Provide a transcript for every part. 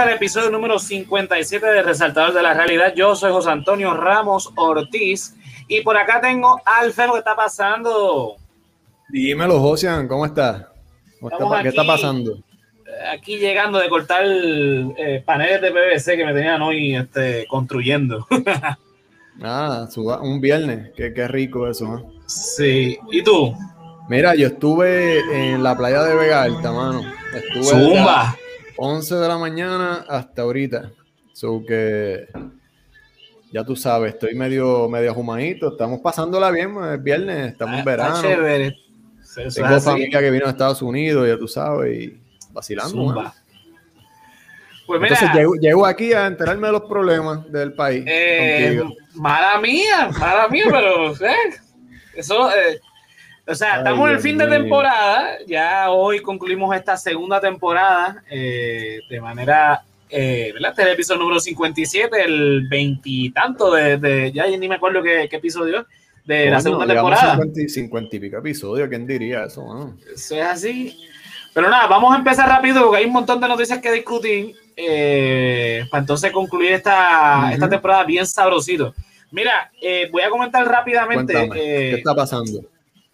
al episodio número 57 de Resaltador de la Realidad. Yo soy José Antonio Ramos Ortiz y por acá tengo al que está pasando. Dímelo, Josian, ¿cómo estás? ¿Qué está pasando? Aquí llegando de cortar eh, paneles de PVC que me tenían hoy este, construyendo. ah, un viernes, qué, qué rico eso. ¿eh? Sí, ¿y tú? Mira, yo estuve en la playa de Vega Alta, mano. Estuve Zumba. 11 de la mañana hasta ahorita. So que ya tú sabes, estoy medio, medio humanito. Estamos pasándola bien, es viernes, estamos en verano. Chévere. Tengo familia que vino a Estados Unidos, ya tú sabes, y vacilando. Pues mira, Entonces llego, aquí a enterarme de los problemas del país. Eh, mala mía, mala mía, pero eh, eso, eh, o sea, estamos en el fin de temporada. Ya hoy concluimos esta segunda temporada eh, de manera, eh, ¿verdad? Este es el episodio número 57, el veintitanto de, de, ya ni me acuerdo qué, qué episodio de la segunda temporada. 50, 50 y pico episodios, ¿quién diría eso? Eso es así. Pero nada, vamos a empezar rápido porque hay un montón de noticias que discutir eh, para entonces concluir esta, esta temporada bien sabrosito. Mira, eh, voy a comentar rápidamente. Eh, ¿Qué está pasando?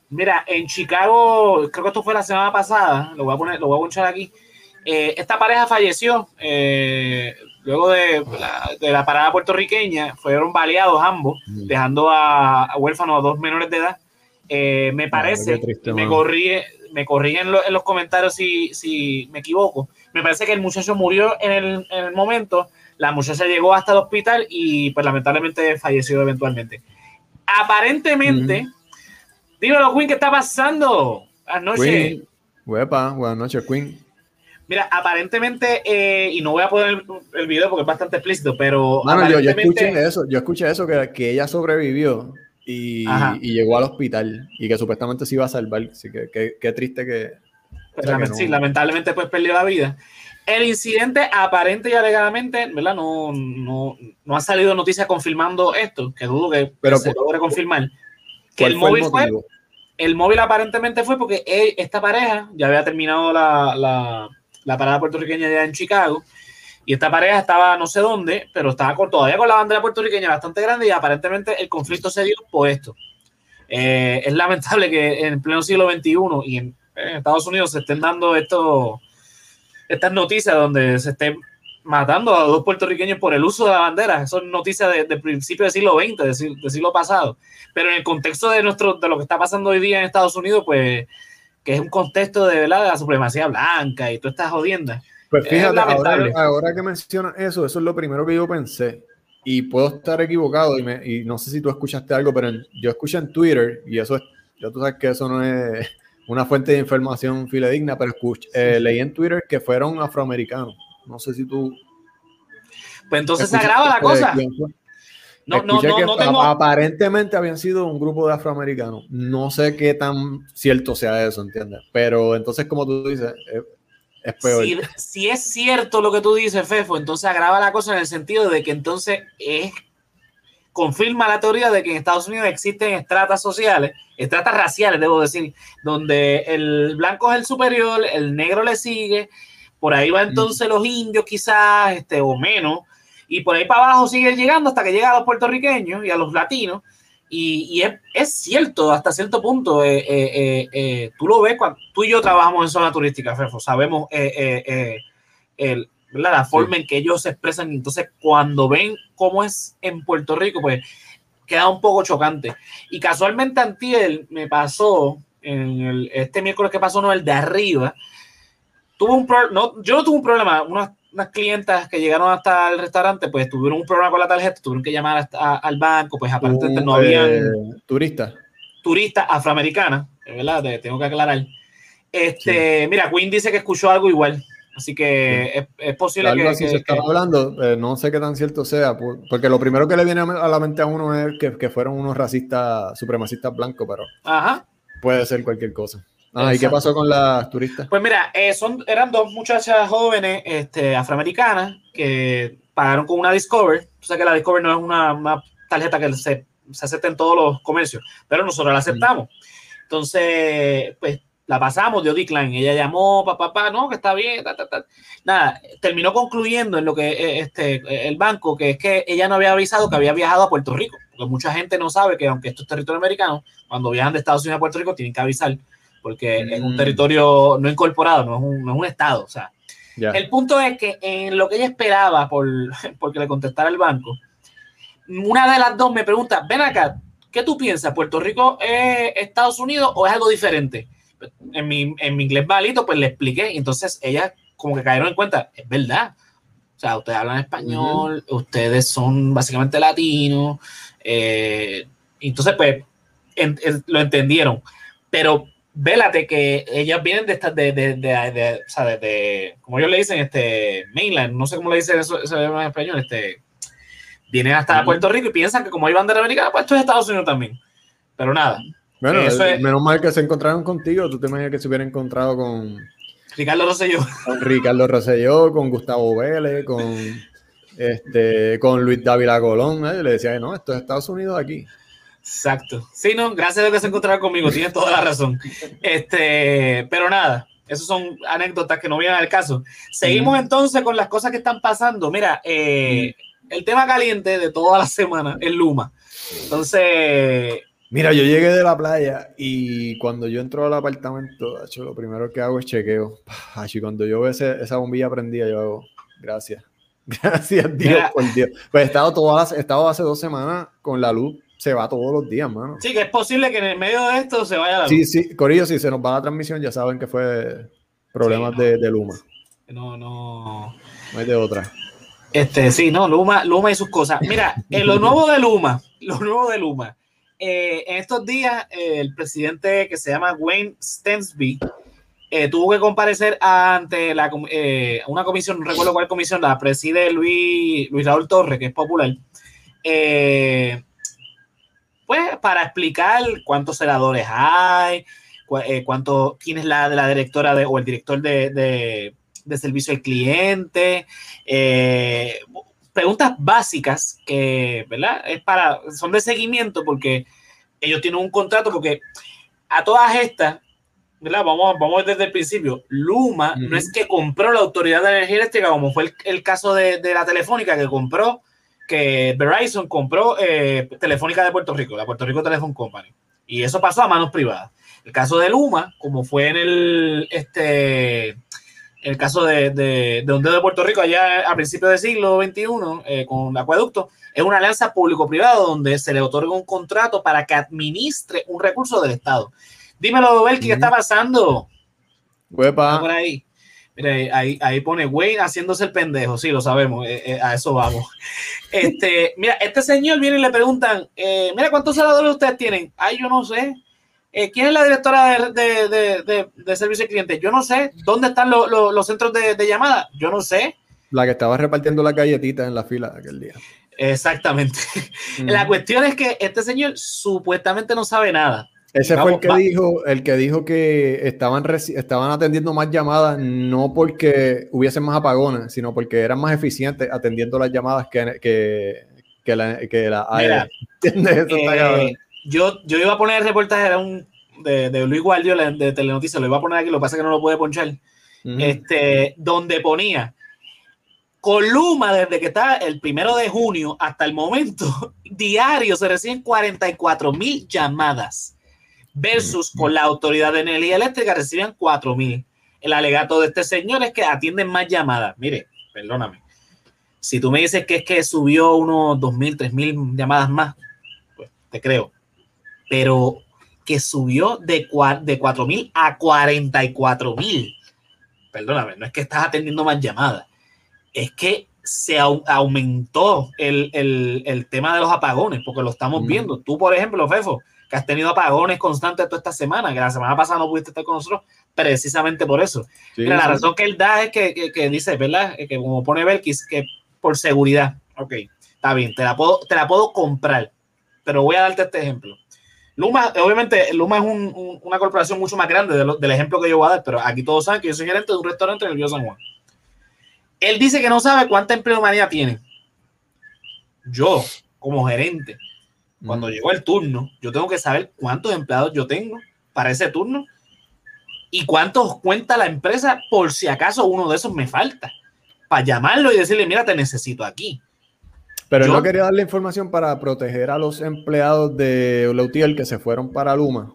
Mira, en Chicago, creo que esto fue la semana pasada, lo voy a poner, lo voy a ponchar aquí. esta pareja falleció luego de la, parada puertorriqueña, fueron baleados ambos, dejando a, huérfanos a dos menores de edad. me parece, me corrí, me corrigen en, los comentarios si, si, me equivoco. Me parece que el muchacho murió en el, en el, momento, la muchacha llegó hasta el hospital y pues lamentablemente falleció eventualmente. Aparentemente, dímelo, Queen, ¿qué está pasando? Anoche. buenas noches, Queen. Mira, aparentemente, eh, y no voy a poner el video porque es bastante explícito, pero. yo, yo, escuché eso, yo escuché eso, que, que ella sobrevivió y, llegó al hospital y que supuestamente se iba a salvar. Así que qué triste que. Sí, lamentablemente pues perdió la vida. El incidente aparente y alegadamente, ¿verdad? No, no, no ha salido noticia confirmando esto, que dudo que Pero se logre confirmar. Que el móvil fue, el móvil aparentemente fue porque esta pareja ya había terminado la, la, la parada puertorriqueña ya en Chicago y esta pareja estaba no sé dónde, pero estaba con, todavía con la bandera puertorriqueña bastante grande y aparentemente el conflicto se dio por esto. Eh, es lamentable que en pleno siglo XXI y en, Estados Unidos se estén dando esto, estas noticias donde se estén matando a dos puertorriqueños por el uso de la bandera. Eso es noticia de, de principio del siglo XX, del, siglo pasado. Pero en el contexto de, nuestro, de lo que está pasando hoy día en Estados Unidos, pues que es un contexto de, ¿verdad? de la supremacía blanca y todas estas jodiendas pues fíjate, ahora, que mencionas eso, eso es lo primero que yo pensé. Y puedo estar equivocado y, no sé si tú escuchaste algo, pero yo escuché en Twitter, y eso es, ya tú sabes que eso no es una fuente de información fidedigna, pero escuché, eh, leí en Twitter que fueron afroamericanos. No sé si tú... Pues entonces se agrava la cosa. No, no, no, no Aparentemente habían sido un grupo de afroamericanos. No sé qué tan cierto sea eso, ¿entiendes? Pero entonces, como tú dices, si, es cierto lo que tú dices, Fefo, entonces agrava la cosa en el sentido de que entonces es, confirma la teoría de que en Estados Unidos existen estratas sociales, estratas raciales, debo decir, donde el blanco es el superior, el negro le sigue, por ahí va entonces los indios quizás, este, o menos, y por ahí para abajo sigue llegando hasta que llega a los puertorriqueños y a los latinos, y, es, cierto, hasta cierto punto, eh, eh, eh, tú lo ves cuando tú y yo trabajamos en zona turística, Fefo, sabemos el, la forma en que ellos se expresan. Entonces, cuando ven cómo es en Puerto Rico, pues queda un poco chocante. Y casualmente, Antiel me pasó, en el, este miércoles que pasó, no, el de arriba, tuvo un no, yo no tuve un problema, unas unas clientas que llegaron hasta el restaurante, pues tuvieron un problema con la tarjeta, tuvieron que llamar al banco, pues aparentemente no habían... Eh, turistas. Turistas afroamericanas, ¿verdad? tengo que aclarar. Este, Mira, Quinn dice que escuchó algo igual. Así que es, posible que, así se está hablando, eh, no sé qué tan cierto sea, porque lo primero que le viene a la mente a uno es que, que fueron unos racistas, supremacistas blancos, pero Ajá. puede ser cualquier cosa. Ah, ¿y qué pasó con las turistas? Pues mira, eh, son, eran dos muchachas jóvenes este, afroamericanas que pagaron con una Discover. Tú sabes que la Discover no es una, tarjeta que se, se acepta en todos los comercios, pero nosotros la aceptamos. Entonces, pues la pasamos, dio decline. Ella llamó, papá, papá, no, que está bien, Nada, terminó concluyendo en lo que eh, este, el banco, que es que ella no había avisado que había viajado a Puerto Rico. Porque mucha gente no sabe que, aunque esto es territorio americano, cuando viajan de Estados Unidos a Puerto Rico tienen que avisar, porque es un mm. territorio no incorporado, no es un, no es un estado. O sea, el punto es que en lo que ella esperaba por porque le contestara el banco, una de las dos me pregunta, ven acá, ¿qué tú piensas? ¿Puerto Rico es Estados Unidos o es algo diferente? en mi, en mi inglés malito, pues le expliqué. Y entonces ella como que cayeron en cuenta, es verdad. O sea, ustedes hablan español, ustedes son básicamente latinos. Eh, entonces, pues, lo entendieron. Pero vélate que ellas vienen de estas, de, de, de, o sea, de, como ellos le dicen, este, mainland, no sé cómo le dicen eso, eso en español, este, vienen hasta Puerto Rico y piensan que como hay bandera americana, pues esto es Estados Unidos también. Pero nada, bueno, menos mal que se encontraron contigo. Tú te imaginas que se hubiera encontrado con Ricardo Rosselló. Con Ricardo Rosselló, con Gustavo Vélez, con este, con Luis Dávila Colón. ¿eh? Le decía, no, esto es Estados Unidos aquí. Exacto. Sí, no, gracias a que se encontraron conmigo, tienes toda la razón. Este, pero nada, esas son anécdotas que no vienen al caso. Seguimos entonces con las cosas que están pasando. Mira, eh, el tema caliente de toda la semana es Luma. Entonces, Mira, yo llegué de la playa y cuando yo entro al apartamento, lo primero que hago es chequeo. Y cuando yo veo esa bombilla prendida, yo hago, gracias. Gracias, Dios, por Dios. Pues he estado, todas, he estado hace dos semanas con la luz, se va todos los días, mano. Sí, que es posible que en el medio de esto se vaya la luz. Sí, sí, Corillo, si se nos va la transmisión, ya saben que fue problemas de, Luma. No, no. No hay de otra. Este, sí, no, Luma, Luma y sus cosas. Mira, en lo nuevo de Luma, lo nuevo de Luma eh, en estos días, eh, el presidente que se llama Wayne Stensby eh, tuvo que comparecer ante la, una comisión, no recuerdo cuál comisión, la preside Luis, Luis Raúl Torres, que es popular, pues para explicar cuántos senadores hay, cuánto, quién es la, de la directora de, o el director de, de servicio al cliente, eh, preguntas básicas que, ¿verdad? Es para, son de seguimiento porque ellos tienen un contrato porque a todas estas, ¿verdad? Vamos, vamos desde el principio. Luma no es que compró la Autoridad de Energía Eléctrica, como fue el, caso de, la Telefónica, que compró, que Verizon compró eh, Telefónica de Puerto Rico, la Puerto Rico Telephone Company. Y eso pasó a manos privadas. El caso de Luma, como fue en el, este, el caso de, de, de de Puerto Rico, allá a principios del siglo XXI, eh, con acueducto, es una alianza público-privada donde se le otorga un contrato para que administre un recurso del Estado. Dímelo, Belki, ¿qué está pasando? Huepa. Por ahí. Mira, ahí, ahí pone Wayne haciéndose el pendejo, sí, lo sabemos, eh, eh, a eso vamos. Este, mira, este señor viene y le preguntan, mira, ¿cuántos senadores ustedes tienen? Ay, yo no sé. Eh, ¿Quién es la directora de, servicio al cliente? Yo no sé. ¿Dónde están los centros de, llamada? Yo no sé. La que estaba repartiendo las galletitas en la fila aquel día. Exactamente. La cuestión es que este señor supuestamente no sabe nada. Ese fue el que dijo, el que dijo que estaban, estaban atendiendo más llamadas, no porque hubiesen más apagones, sino porque eran más eficientes atendiendo las llamadas que, que, la, que la yo, yo iba a poner el reportaje un, de, de Luis Guardiola de Telenoticias, lo iba a poner aquí, lo que pasa es que no lo puede ponchar, este, donde ponía Columa desde que está el primero de junio hasta el momento, diario se reciben 44 mil llamadas versus con la Autoridad de Energía Eléctrica reciben 4 mil. El alegato de este señor es que atienden más llamadas. Mire, perdóname. Si tú me dices que es que subió unos 2 mil, 3 mil llamadas más, pues te creo pero que subió de, de 4 mil a 44 mil. Perdóname, no es que estás atendiendo más llamadas, es que se aumentó el, tema de los apagones, porque lo estamos viendo. Tú, por ejemplo, Fefo, que has tenido apagones constantes toda esta semana, que la semana pasada no pudiste estar con nosotros, precisamente por eso. la razón que él da es que, dice, ¿verdad? Que como pone Belkis, que por seguridad, ok, está bien, te la puedo, te la puedo comprar, pero voy a darte este ejemplo Luma, obviamente, Luma es una corporación mucho más grande del ejemplo que yo voy a dar, pero aquí todos saben que yo soy gerente de un restaurante en el Río San Juan. Él dice que no sabe cuánta empleomanía tiene. Yo, como gerente, cuando llegó el turno, yo tengo que saber cuántos empleados yo tengo para ese turno y cuántos cuenta la empresa por si acaso uno de esos me falta. Para llamarlo y decirle, mira, te necesito aquí. Pero yo, no quería darle información para proteger a los empleados de Lautiel que se fueron para Luma.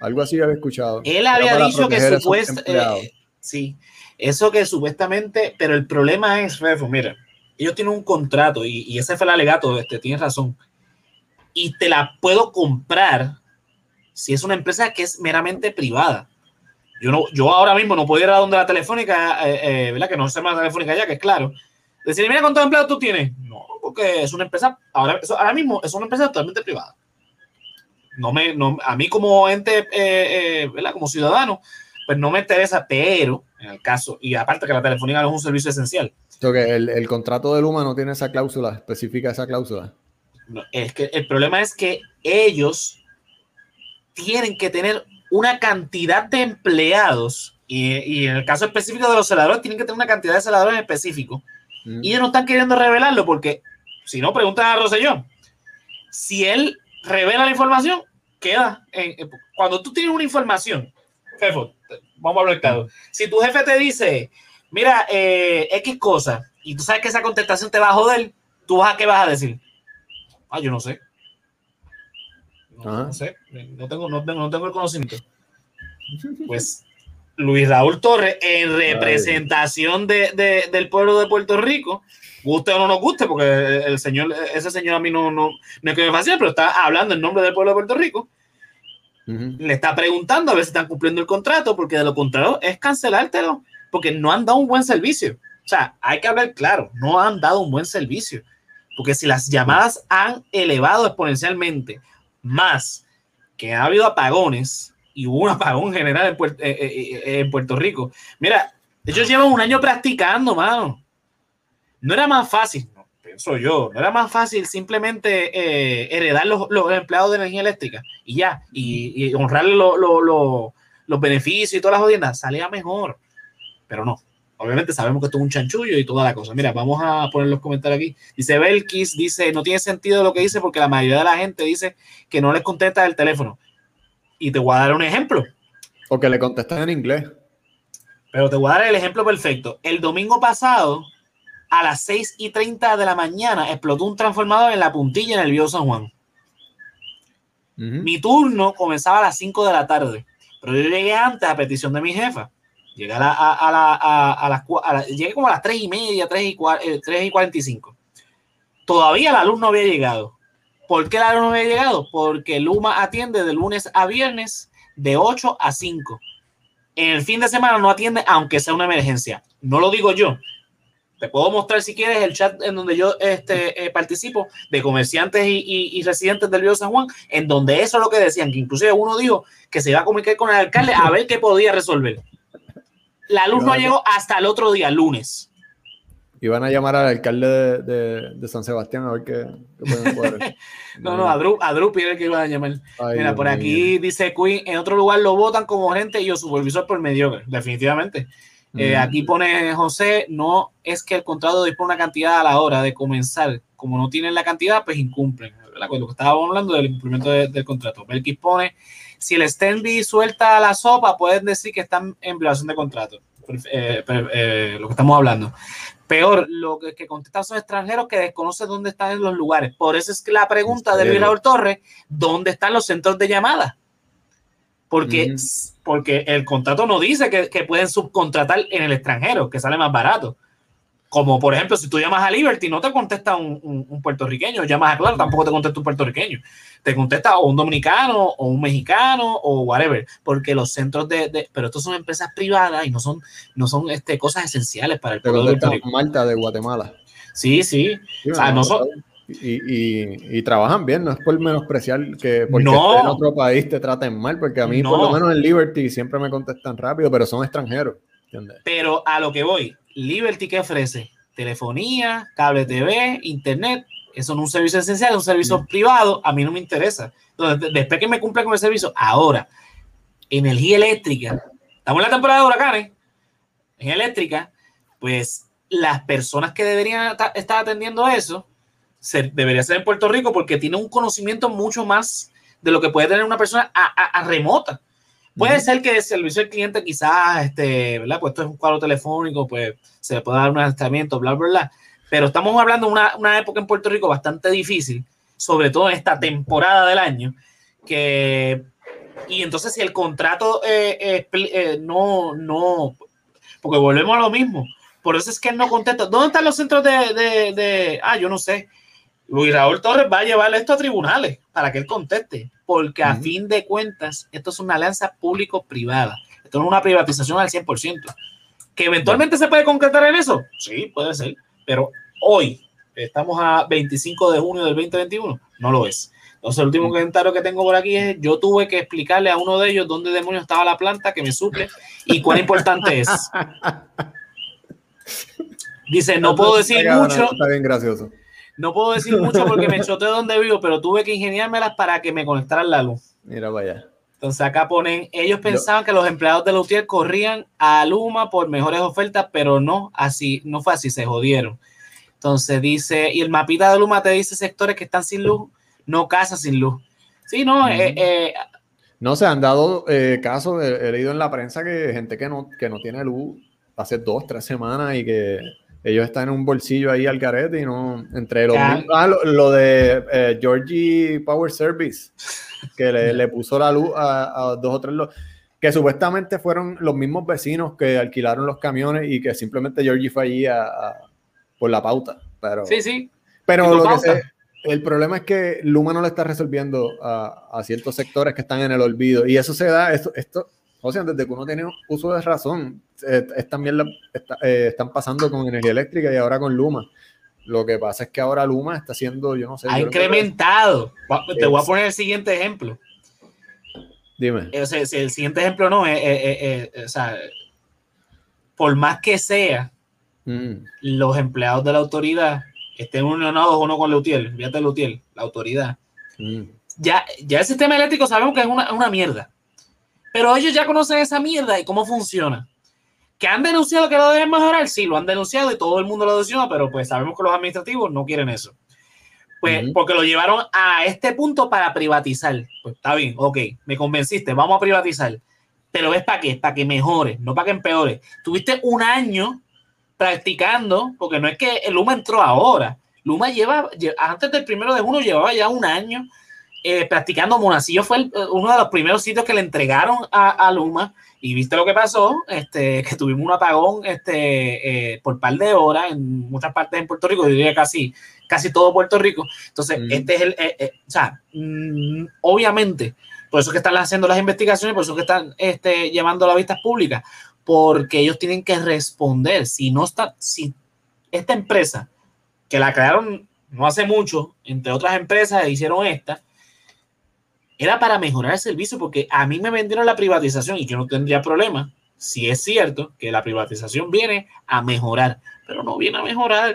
Algo así había escuchado. Él había dicho que supuestamente. Eh, sí, eso que supuestamente. Pero el problema es, Refo, mira, ellos tienen un contrato y, ese fue el alegato, este, tienes razón. Y te la puedo comprar si es una empresa que es meramente privada. Yo, no, yo ahora mismo no puedo ir a donde la telefónica, eh, eh. Que no sé más la telefónica ya, que es claro. Decirle, mira cuántos empleados tú tienes. No, porque es una empresa, ahora, ahora mismo es una empresa totalmente privada. No me, no, a mí como ente, eh, eh. Como ciudadano, pues no me interesa, pero en el caso, y aparte que la telefonía es un servicio esencial. que el, el, contrato de Luma no tiene esa cláusula, especifica esa cláusula. Es que el problema es que ellos tienen que tener una cantidad de empleados, y, y en el caso específico de los celadores, tienen que tener una cantidad de celadores en específico, mm. y ellos no están queriendo revelarlo porque si no, pregunta a Rosellón. Si él revela la información, queda. cuando tú tienes una información, jefe, vamos a hablar claro. Si tu jefe te dice, mira, eh, X cosa, y tú sabes que esa contestación te va a joder, ¿tú vas a qué vas a decir? Ah, yo no sé. No, sé, no tengo, no, tengo, no tengo el conocimiento. Pues Luis Raúl Torres, en representación de, del pueblo de Puerto Rico, guste o no nos guste, porque el señor, ese señor a mí no, no, no es que me fascine, pero está hablando en nombre del pueblo de Puerto Rico. Le está preguntando a ver si están cumpliendo el contrato, porque de lo contrario es cancelártelo, porque no han dado un buen servicio. O sea, hay que hablar claro, no han dado un buen servicio. Porque si las llamadas han elevado exponencialmente, más que ha habido apagones y hubo un apagón general en Puerto, eh, eh, eh, en Puerto Rico. Mira, ellos llevan un año practicando, mano. No era más fácil, pienso yo, no era más fácil simplemente eh, heredar los, empleados de energía eléctrica y ya, y, honrar los beneficios y todas las jodiendas, salía mejor. Pero no, obviamente sabemos que esto es un chanchullo y toda la cosa. Mira, vamos a poner los comentarios aquí. Dice Belkis, dice, no tiene sentido lo que dice porque la mayoría de la gente dice que no les contesta el teléfono. Y te voy a dar un ejemplo. O que le contestan en inglés. Pero te voy a dar el ejemplo perfecto. El domingo pasado, a las 6 y 30 de la mañana explotó un transformador en la puntilla en el Vío San Juan. Mi turno comenzaba a las 5 de la tarde, pero yo llegué antes a petición de mi jefa. Llegué, a, la, las, llegué como a las 3 y media, 3 y, 3 y 45. Todavía la luz no había llegado. ¿Por qué la luz no había llegado? Porque Luma atiende de lunes a viernes de 8 a 5. En el fin de semana no atiende aunque sea una emergencia. No lo digo yo, te puedo mostrar si quieres el chat en donde yo este, eh, participo de comerciantes y, residentes del Río San Juan, en donde eso es lo que decían, que inclusive uno dijo que se iba a comunicar con el alcalde a ver qué podía resolver. La luz no llegó hasta el otro día, lunes. Iban a llamar al alcalde de, San Sebastián a ver qué, pueden no, no, a Drew, a Drew que iban a llamar. Mira, por aquí dice Queen, en otro lugar lo votan como gente y yo supervisor por mediocre, definitivamente. Eh, aquí pone José, no es que el contrato dispone una cantidad a la hora de comenzar. Como no tienen la cantidad, pues incumplen. ¿verdad? Lo que estábamos hablando del cumplimiento del contrato. Belkis pone, si el Stenby suelta la sopa, pueden decir que están en violación de contrato. Eh, eh, lo que estamos hablando. Peor, lo que, que contestan son extranjeros que desconocen dónde están en los lugares. Por eso es que la pregunta de Luis Raúl Torres, ¿dónde están los centros de llamada? Porque, porque el contrato no dice que, que, pueden subcontratar en el extranjero, que sale más barato. Como por ejemplo, si tú llamas a Liberty, no te contesta un, un, puertorriqueño, llamas a Claro, tampoco te contesta un puertorriqueño. Te contesta o un dominicano, o un mexicano, o whatever. Porque los centros de. de pero estos son empresas privadas y no son, no son este, cosas esenciales para el pueblo de Malta de Guatemala. Sí, sí. o sea, no son, y, y, trabajan bien, no es por menospreciar que porque en otro país te traten mal, porque a mí por lo menos en Liberty siempre me contestan rápido, pero son extranjeros. Pero a lo que voy, Liberty ¿qué ofrece? Telefonía, cable TV, internet, Eso no es un servicio esencial, es un servicio privado, a mí no me interesa. Entonces, después que me cumpla con el servicio, ahora, energía eléctrica, estamos en la temporada de huracanes, energía eléctrica, pues las personas que deberían estar atendiendo eso, debería ser en Puerto Rico porque tiene un conocimiento mucho más de lo que puede tener una persona a, remota. Puede ser que el servicio al cliente quizás, este, ¿verdad? Pues esto es un cuadro telefónico, pues se le puede dar un adiestramiento, bla, bla, bla. Pero estamos hablando de una, una, época en Puerto Rico bastante difícil, sobre todo en esta temporada del año, que... Y entonces si el contrato eh, eh, no, no, porque volvemos a lo mismo. Por eso es que él no contesta. ¿Dónde están los centros de, de, de ah, yo no sé. Luis Raúl Torres va a llevar esto a tribunales para que él conteste, porque a fin de cuentas, esto es una alianza público-privada. Esto no es una privatización al 100%. ¿Que eventualmente se puede concretar en eso? Sí, puede ser, pero hoy, estamos a 25 de junio del 2021, no lo es. Entonces, el último comentario que tengo por aquí es: yo tuve que explicarle a uno de ellos dónde demonios estaba la planta que me suple y cuán importante es. Dice: No puedo decir mucho. Está bien gracioso. No puedo decir mucho porque me choteé donde vivo, pero tuve que ingeniármelas para que me conectaran la luz. Mira, vaya. Entonces acá ponen, ellos pensaban que los empleados de Lutier corrían a Luma por mejores ofertas, pero no, así, no fue así, se jodieron. Entonces dice, y el mapita de Luma te dice sectores que están sin luz, no casas sin luz. Sí, no, eh, eh, no se han dado eh, casos, he, leído en la prensa que gente que no, que no tiene luz hace dos, tres semanas y que ellos están en un bolsillo ahí al carete y no entre los ah, lo, de eh, Georgie Power Service que le, puso la luz a, dos o tres que supuestamente fueron los mismos vecinos que alquilaron los camiones y que simplemente Georgie fue allí por la pauta pero sí sí. pero lo que el problema es que Luma no le está resolviendo a, ciertos sectores que están en el olvido y eso se da esto, esto o sea, desde que uno tiene uso de razón, eh, es, también eh, están pasando con energía eléctrica y ahora con Luma. Lo que pasa es que ahora Luma está haciendo, yo no sé. Ha incrementado. Te voy a poner el siguiente ejemplo. Dime. Eh, o sea, el siguiente ejemplo no es, o sea, por más que sea, mm. los empleados de la autoridad estén unionados uno con Leutiel, fíjate Leutiel, la autoridad. Mm. Ya, ya el sistema eléctrico sabemos que es una, una mierda. Pero ellos ya conocen esa mierda y cómo funciona. ¿Que han denunciado que lo deben mejorar? Sí, lo han denunciado y todo el mundo lo denuncia, pero pues sabemos que los administrativos no quieren eso. Pues porque lo llevaron a este punto para privatizar. Pues está bien, ok, me convenciste, vamos a privatizar. Pero es para qué? Para que mejore, no para que empeore. Tuviste un año practicando, porque no es que el Luma entró ahora. Luma lleva, antes del primero de junio llevaba ya un año eh, practicando Monacillo fue eh, uno de los primeros sitios que le entregaron a, Luma y viste lo que pasó, este, que tuvimos un apagón este, eh, por par de horas en muchas partes de Puerto Rico, yo diría casi, casi todo Puerto Rico. Entonces, este es el, o sea, mm, obviamente, por eso que están haciendo las investigaciones, por eso que están este, llevando a la vista pública, porque ellos tienen que responder. Si no está, si esta empresa, que la crearon no hace mucho, entre otras empresas, hicieron esta, era para mejorar el servicio, porque a mí me vendieron la privatización y yo no tendría problema si es cierto que la privatización viene a mejorar, pero no viene a mejorar.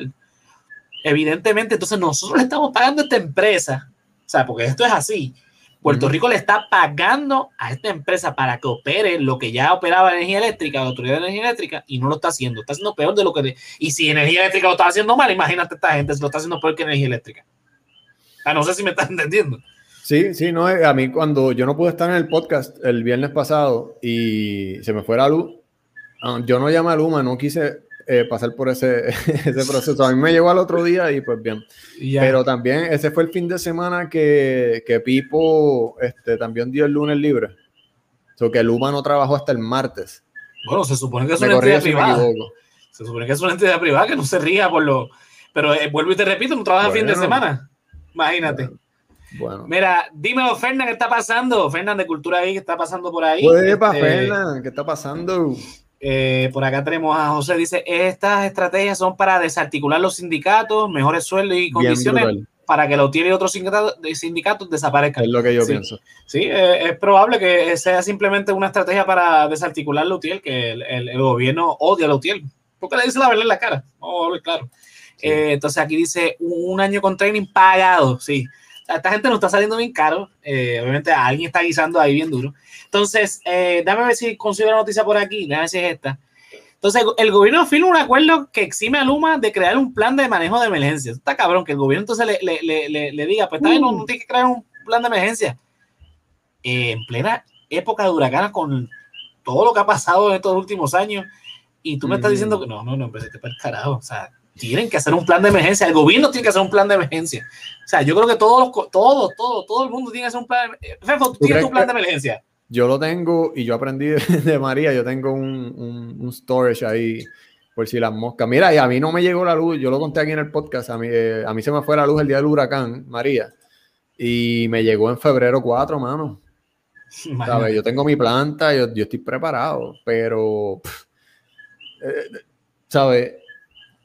Evidentemente, entonces nosotros le estamos pagando a esta empresa, o sea, porque esto es así. Puerto Rico le está pagando a esta empresa para que opere lo que ya operaba energía eléctrica, la autoridad de energía eléctrica, y no lo está haciendo. Está haciendo peor de lo que. y si energía eléctrica lo está haciendo mal, imagínate esta gente, se lo está haciendo peor que energía eléctrica. O no sé si me estás entendiendo. Sí, sí, no, eh, a mí cuando yo no pude estar en el podcast el viernes pasado y se me fue la luz, ah, yo no llamé a Luma, no quise eh, pasar por ese, ese, proceso. A mí me llegó al otro día y pues bien. Pero también ese fue el fin de semana que, que Pipo este, también dio el lunes libre. O sea, que Luma no trabajó hasta el martes. Bueno, se supone que es una entidad privada. Se supone que es una entidad privada que no se ría por lo... Pero eh, vuelvo y te repito, no trabaja el fin de semana. Imagínate. Bueno. Mira, dímelo, Fernán, ¿qué está pasando? Fernán de Cultura ahí, ¿qué está pasando por ahí? Pues, este, Fernán, ¿qué está pasando? Eh, por acá tenemos a José, dice, estas estrategias son para desarticular los sindicatos, mejores sueldos y condiciones para que lo tiene otros sindicatos, desaparezcan. Es lo que yo pienso. Sí, eh, es probable que sea simplemente una estrategia para desarticular la UTIEL, que el, gobierno odia la UTIEL. porque le dice la verdad en la cara? Vamos a ver claro. Eh, entonces aquí dice un, año con training pagado, sí. Esta gente no está saliendo bien caro. Eh, obviamente alguien está guisando ahí bien duro. Entonces, eh, dame ver si consigo la noticia por aquí. Déjame ver si es esta. Entonces, el gobierno firma un acuerdo que exime a Luma de crear un plan de manejo de emergencia. Está cabrón que el gobierno entonces le, diga, pues está no, no tiene que crear un plan de emergencia. en plena época de huracanes con todo lo que ha pasado en estos últimos años y tú me estás diciendo que no, no, no, empecé para el carajo. O sea, tienen que hacer un plan de emergencia. El gobierno tiene que hacer un plan de emergencia. O sea, yo creo que todos, todos, todo, todo el mundo tiene que hacer un plan. Fefo, tú tienes tu plan de emergencia. Yo lo tengo y yo aprendí de, María. Yo tengo un, un, storage ahí por si las moscas. Mira, y a mí no me llegó la luz. Yo lo conté aquí en el podcast. A mí, eh, a mí se me fue la luz el día del huracán, María. Y me llegó en febrero 4, mano. Yo tengo mi planta, yo, yo estoy preparado, pero, eh, ¿sabes?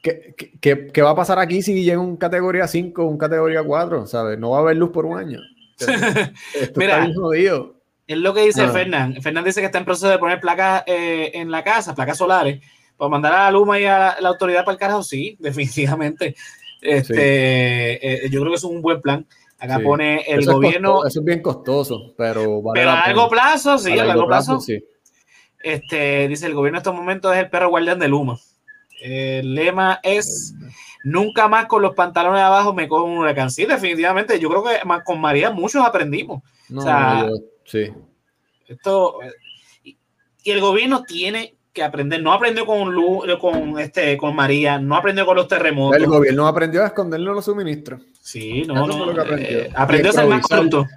¿Qué, ¿Qué, qué, va a pasar aquí si llega un categoría 5 o un categoría 4? ¿Sabes? No va a haber luz por un año. Esto Mira, está jodido. Es lo que dice ah. Fernán. Fernán dice que está en proceso de poner placas eh, en la casa, placas solares, para mandar a la Luma y a la, autoridad para el carajo. Sí, definitivamente. Este, eh, yo creo que es un buen plan. Acá pone el gobierno. eso es bien costoso, pero Pero a largo plazo, sí, a, largo, plazo. sí. Este, dice el gobierno en estos momentos es el perro guardián de Luma. El lema es nunca más con los pantalones abajo me cojo un huracán. Sí, definitivamente. Yo creo que con María muchos aprendimos. o sea, sí. Esto y el gobierno tiene que aprender. No aprendió con, con, este, con María, no aprendió con los terremotos. El gobierno aprendió a esconderle los suministros. Sí, no, no. aprendió. Eh, aprendió a ser más pronto.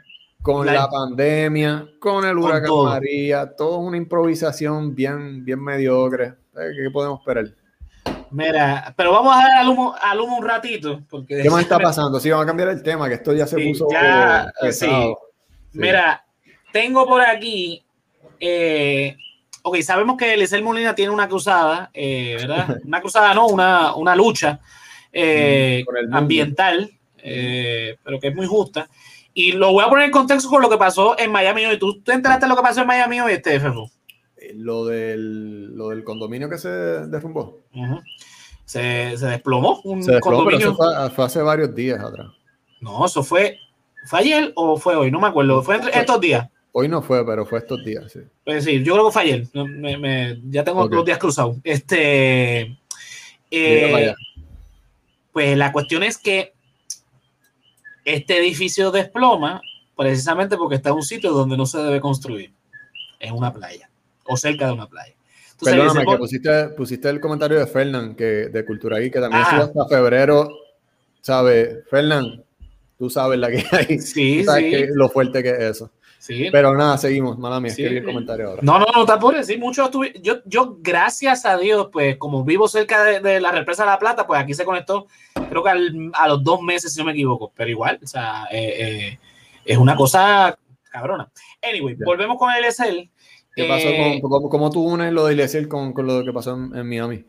Con la, pandemia, con el huracán María, todo una improvisación bien, bien mediocre. Eh, ¿Qué podemos esperar? Mira, pero vamos a dar al humo, al humo un ratito. Porque ¿Qué más está pasando? Sí, vamos a cambiar el tema, que esto ya se puso. Ya, sí. Mira, tengo por aquí eh, ok, sabemos que Elisel Molina tiene una cruzada, eh, ¿verdad? Una cruzada, no, una, una lucha eh, mm, ambiental, eh, pero que es muy justa. Y lo voy a poner en contexto con lo que pasó en Miami hoy. ¿Tú, tú enteraste lo que pasó en Miami hoy, este Lo del, lo del condominio que se derrumbó. Se, se, desplomó un se desplomó, condominio. Pero eso fue, hace varios días atrás. No, eso fue. ¿Fue ayer o fue hoy? No me acuerdo. Fue entre estos días. Hoy no fue, pero fue estos días, sí. Pues sí, yo creo que fue ayer. ya tengo los días cruzados. Este. Eh, pues la cuestión es que este edificio desploma precisamente porque está en un sitio donde no se debe construir. En una playa. O cerca de una playa. Perdóname, que pusiste, pusiste, el comentario de Fernán, que, de Cultura Geek, que también ah. hasta febrero. ¿Sabes? Fernán, tú sabes la que hay. Sí, sí. lo fuerte que es eso. Pero nada, seguimos. Mala mía, el comentario ahora. No, no, no, te Sí, mucho yo, yo, gracias a Dios, pues como vivo cerca de, la represa de La Plata, pues aquí se conectó, creo que a los dos meses, si no me equivoco. Pero igual, o sea, eh, eh, es una cosa cabrona. Anyway, volvemos con el ESL. ¿Qué pasó con, eh, cómo, tú unes lo de Eliezer con, con, lo que pasó en, Miami?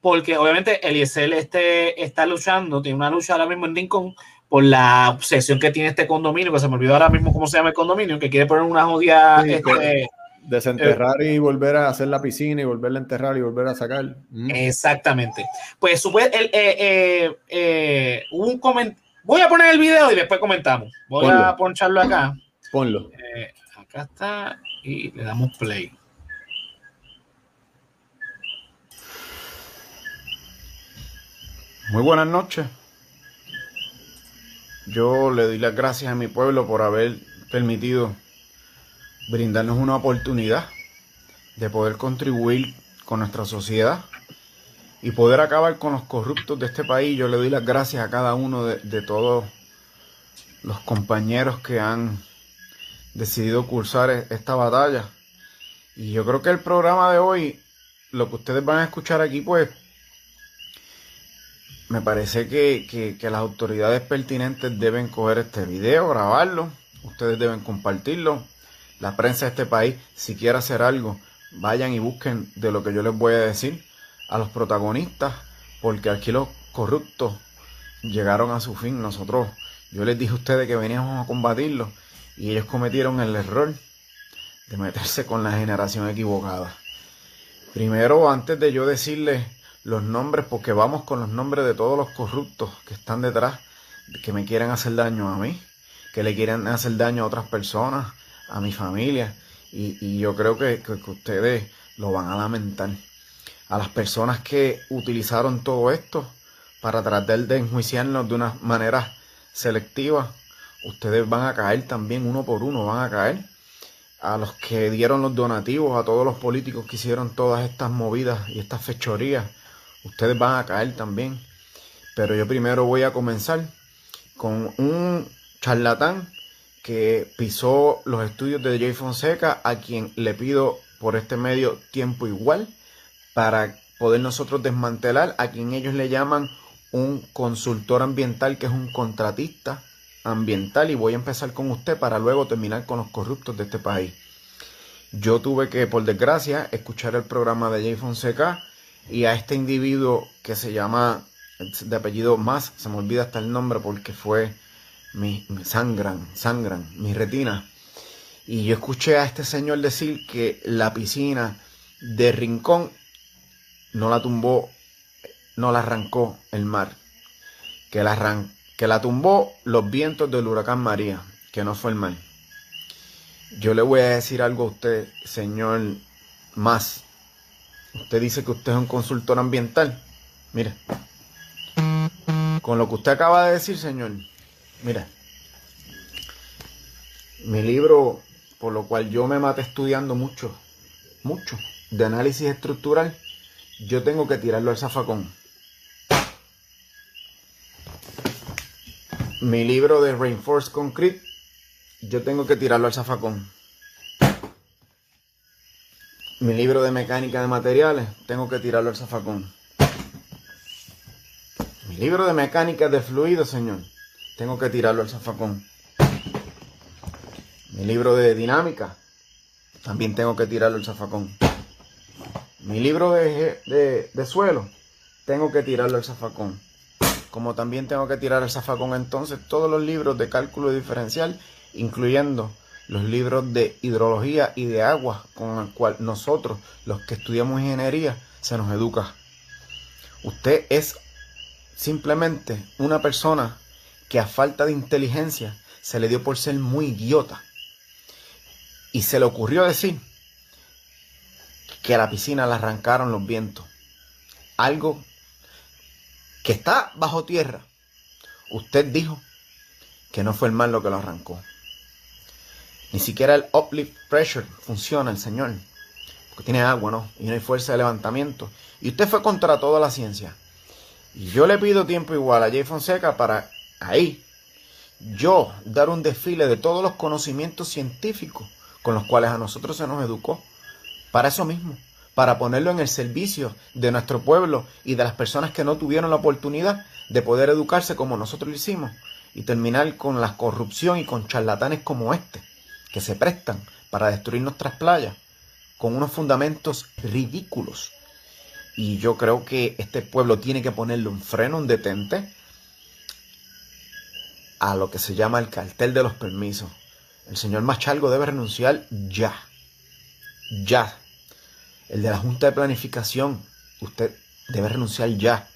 Porque obviamente Eliezer este, está luchando, tiene una lucha ahora mismo en Lincoln por la obsesión que tiene este condominio, que se me olvidó ahora mismo cómo se llama el condominio, que quiere poner una jodida... Este, desenterrar y volver a hacer la piscina y volverla a enterrar y volver a sacar. Mm. Exactamente. Pues el, eh, eh, eh, un coment Voy a poner el video y después comentamos. Voy a poncharlo acá. Ponlo. acá está y le damos play. Muy buenas noches. Yo le doy las gracias a mi pueblo por haber permitido brindarnos una oportunidad de poder contribuir con nuestra sociedad y poder acabar con los corruptos de este país. Yo le doy las gracias a cada uno de, todos los compañeros que han decidido cursar e, esta batalla. Y yo creo que el programa de hoy, lo que ustedes van a escuchar aquí, pues me parece que, las autoridades pertinentes deben coger este video, grabarlo, ustedes deben compartirlo. La prensa de este país, si quiere hacer algo, vayan y busquen de lo que yo les voy a decir a los protagonistas, porque aquí los corruptos llegaron a su fin. Nosotros, yo les dije a ustedes que veníamos a combatirlo y ellos cometieron el error de meterse con la generación equivocada. Primero, antes de yo decirles los nombres porque vamos con los nombres de todos los corruptos que están detrás, que me quieren hacer daño a mí, que le quieren hacer daño a otras personas, a mi familia. Y, yo creo que, que, ustedes lo van a lamentar. A las personas que utilizaron todo esto para tratar de enjuiciarnos de una manera selectiva, ustedes van a caer también uno por uno, van a caer. A los que dieron los donativos, a todos los políticos que hicieron todas estas movidas y estas fechorías, ustedes van a caer también. Pero yo primero voy a comenzar con un charlatán que pisó los estudios de Jay Fonseca, a quien le pido por este medio tiempo igual para poder nosotros desmantelar a quien ellos le llaman un consultor ambiental, que es un contratista ambiental. Y voy a empezar con usted para luego terminar con los corruptos de este país. Yo tuve que, por desgracia, escuchar el programa de Jay Fonseca y a este individuo que se llama de apellido más, se me olvida hasta el nombre porque fue mi, sangran, sangran, mi retina. Y yo escuché a este señor decir que la piscina de Rincón no la tumbó, no la arrancó el mar, que la, que la tumbó los vientos del huracán María, que no fue el mar. Yo le voy a decir algo a usted, señor Más. Usted dice que usted es un consultor ambiental. Mire, con lo que usted acaba de decir, señor, Mira, mi libro, por lo cual yo me maté estudiando mucho, mucho, de análisis estructural, yo tengo que tirarlo al zafacón. Mi libro de Reinforced Concrete, yo tengo que tirarlo al zafacón. Mi libro de mecánica de materiales, tengo que tirarlo al zafacón. Mi libro de mecánica de fluidos, señor, tengo que tirarlo al zafacón. Mi libro de dinámica, también tengo que tirarlo al zafacón. Mi libro de, de, suelo, tengo que tirarlo al zafacón. Como también tengo que tirar al zafacón entonces todos los libros de cálculo diferencial, incluyendo los libros de hidrología y de agua con el cual nosotros, los que estudiamos ingeniería, se nos educa. Usted es simplemente una persona que a falta de inteligencia se le dio por ser muy idiota. Y se le ocurrió decir que a la piscina le arrancaron los vientos. Algo que está bajo tierra. Usted dijo que no fue el mal lo que lo arrancó. Ni siquiera el uplift pressure funciona, el Señor. Porque tiene agua, ¿no? Y no hay fuerza de levantamiento. Y usted fue contra toda la ciencia. Y yo le pido tiempo igual a Jay Fonseca para ahí, yo dar un desfile de todos los conocimientos científicos con los cuales a nosotros se nos educó. Para eso mismo, para ponerlo en el servicio de nuestro pueblo y de las personas que no tuvieron la oportunidad de poder educarse como nosotros lo hicimos y terminar con la corrupción y con charlatanes como este, que se prestan para destruir nuestras playas con unos fundamentos ridículos. Y yo creo que este pueblo tiene que ponerle un freno, un detente, a lo que se llama el cartel de los permisos. El señor Machalgo debe renunciar ya. Ya. El de la Junta de Planificación, usted debe renunciar ya.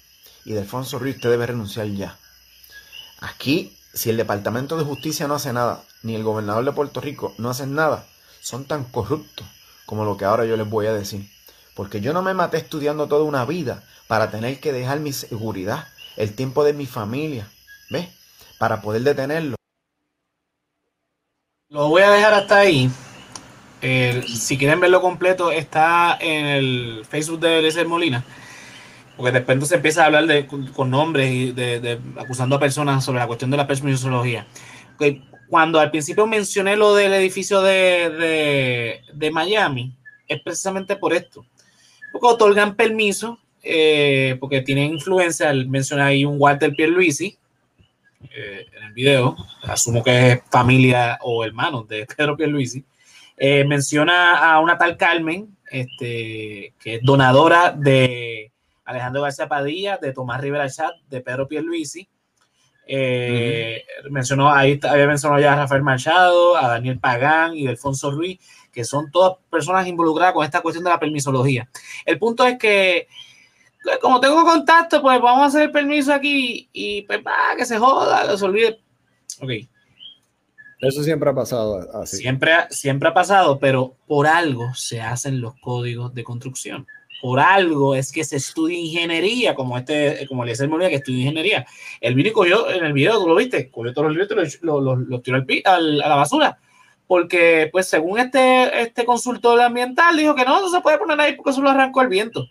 Y de Alfonso Ruiz, usted debe renunciar ya. Aquí, si el Departamento de Justicia no hace nada, ni el gobernador de Puerto Rico no hace nada, son tan corruptos como lo que ahora yo les voy a decir. Porque yo no me maté estudiando toda una vida para tener que dejar mi seguridad, el tiempo de mi familia. ¿Ves? para poder detenerlo. Lo voy a dejar hasta ahí. Si quieren verlo completo, está en el Facebook de Eliezer Molina. Porque después se empieza a hablar de, con nombres y de, acusando a personas sobre la cuestión de la permisología. Cuando al principio mencioné lo del edificio de, Miami, es precisamente por esto. Porque otorgan permiso, eh, porque tienen influencia, menciona ahí un Walter Pierluisi, eh, en el video, asumo que es familia o hermano de Pedro Pierluisi, eh, menciona a una tal Carmen, este, que es donadora de Alejandro García Padilla, de Tomás Rivera Chat, de Pedro Pierluisi. Eh, mencionó, ahí había mencionado ya a Rafael Machado, a Daniel Pagán y Alfonso Ruiz, que son todas personas involucradas con esta cuestión de la permisología. El punto es que como tengo contacto, pues vamos a hacer el permiso aquí y pues va, que se joda, que se olvide. Ok. Eso siempre ha pasado así. Siempre, siempre ha pasado, pero por algo se hacen los códigos de construcción. Por algo es que se estudia ingeniería, como este, como le Molina que estudia ingeniería. El vino cogió en el video, tú lo viste, cogió todos los libros y los, tiró al, a la basura. Porque, pues, según este, este consultor ambiental, dijo que no, no se puede poner ahí porque eso lo arrancó el viento.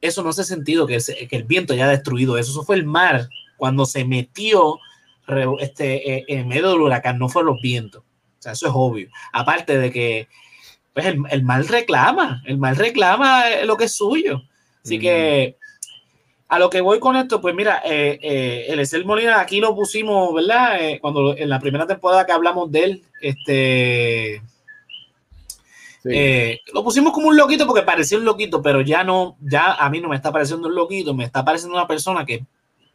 Eso no hace sentido que, que el viento haya destruido eso. Eso fue el mar cuando se metió este, eh, en medio del huracán, no fueron los vientos. O sea, eso es obvio. Aparte de que pues el, mal reclama, el mal reclama eh, lo que es suyo. Así que a lo que voy con esto, pues mira, eh, eh el Excel Molina aquí lo pusimos, ¿verdad? cuando en la primera temporada que hablamos de él, este... lo pusimos como un loquito porque parecía un loquito, pero ya no, ya a mí no me está pareciendo un loquito, me está pareciendo una persona que,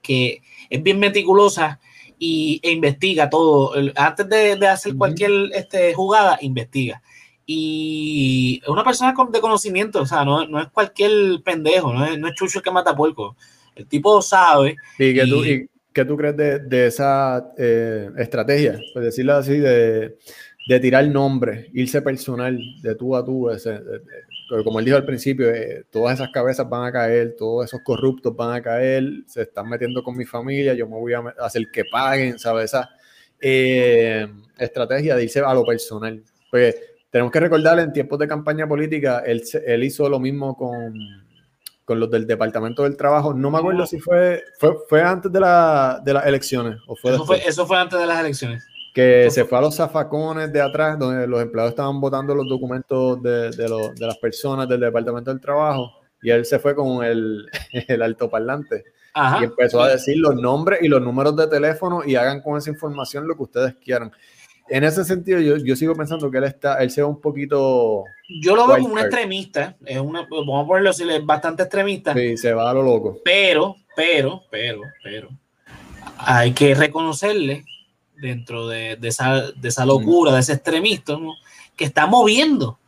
que es bien meticulosa y, e investiga todo. Antes de, hacer cualquier este, jugada, investiga. Y es una persona con, de conocimiento, o sea, no, no es cualquier pendejo, no es, no es Chucho el que mata puerco. El tipo sabe. ¿Y qué tú, y qué tú crees de, de esa eh, estrategia? Pues decirlo así, de, de tirar nombre, irse personal de tú a tú, ese, como él dijo al principio, eh, todas esas cabezas van a caer, todos esos corruptos van a caer, se están metiendo con mi familia, yo me voy a hacer que paguen, ¿sabes? Esa eh, estrategia de irse a lo personal. Pues tenemos que recordarle, en tiempos de campaña política, él, él hizo lo mismo con, con, los del Departamento del Trabajo. No me acuerdo si fue, fue, fue antes de, la, de las elecciones o fue eso, fue eso fue antes de las elecciones que se fue a los zafacones de atrás, donde los empleados estaban votando los documentos de, de, de las personas del Departamento del Trabajo, y él se fue con el, el altoparlante. Y empezó a decir los nombres y los números de teléfono y hagan con esa información lo que ustedes quieran. En ese sentido, yo, yo sigo pensando que él está, él se ve un poquito. Yo lo veo como un extremista, es una, vamos a ponerlo así, es bastante extremista. Sí, se va a lo loco. Pero, pero, pero, pero, hay que reconocerle dentro de, esa, de esa, locura, de ese extremismo, que está moviendo.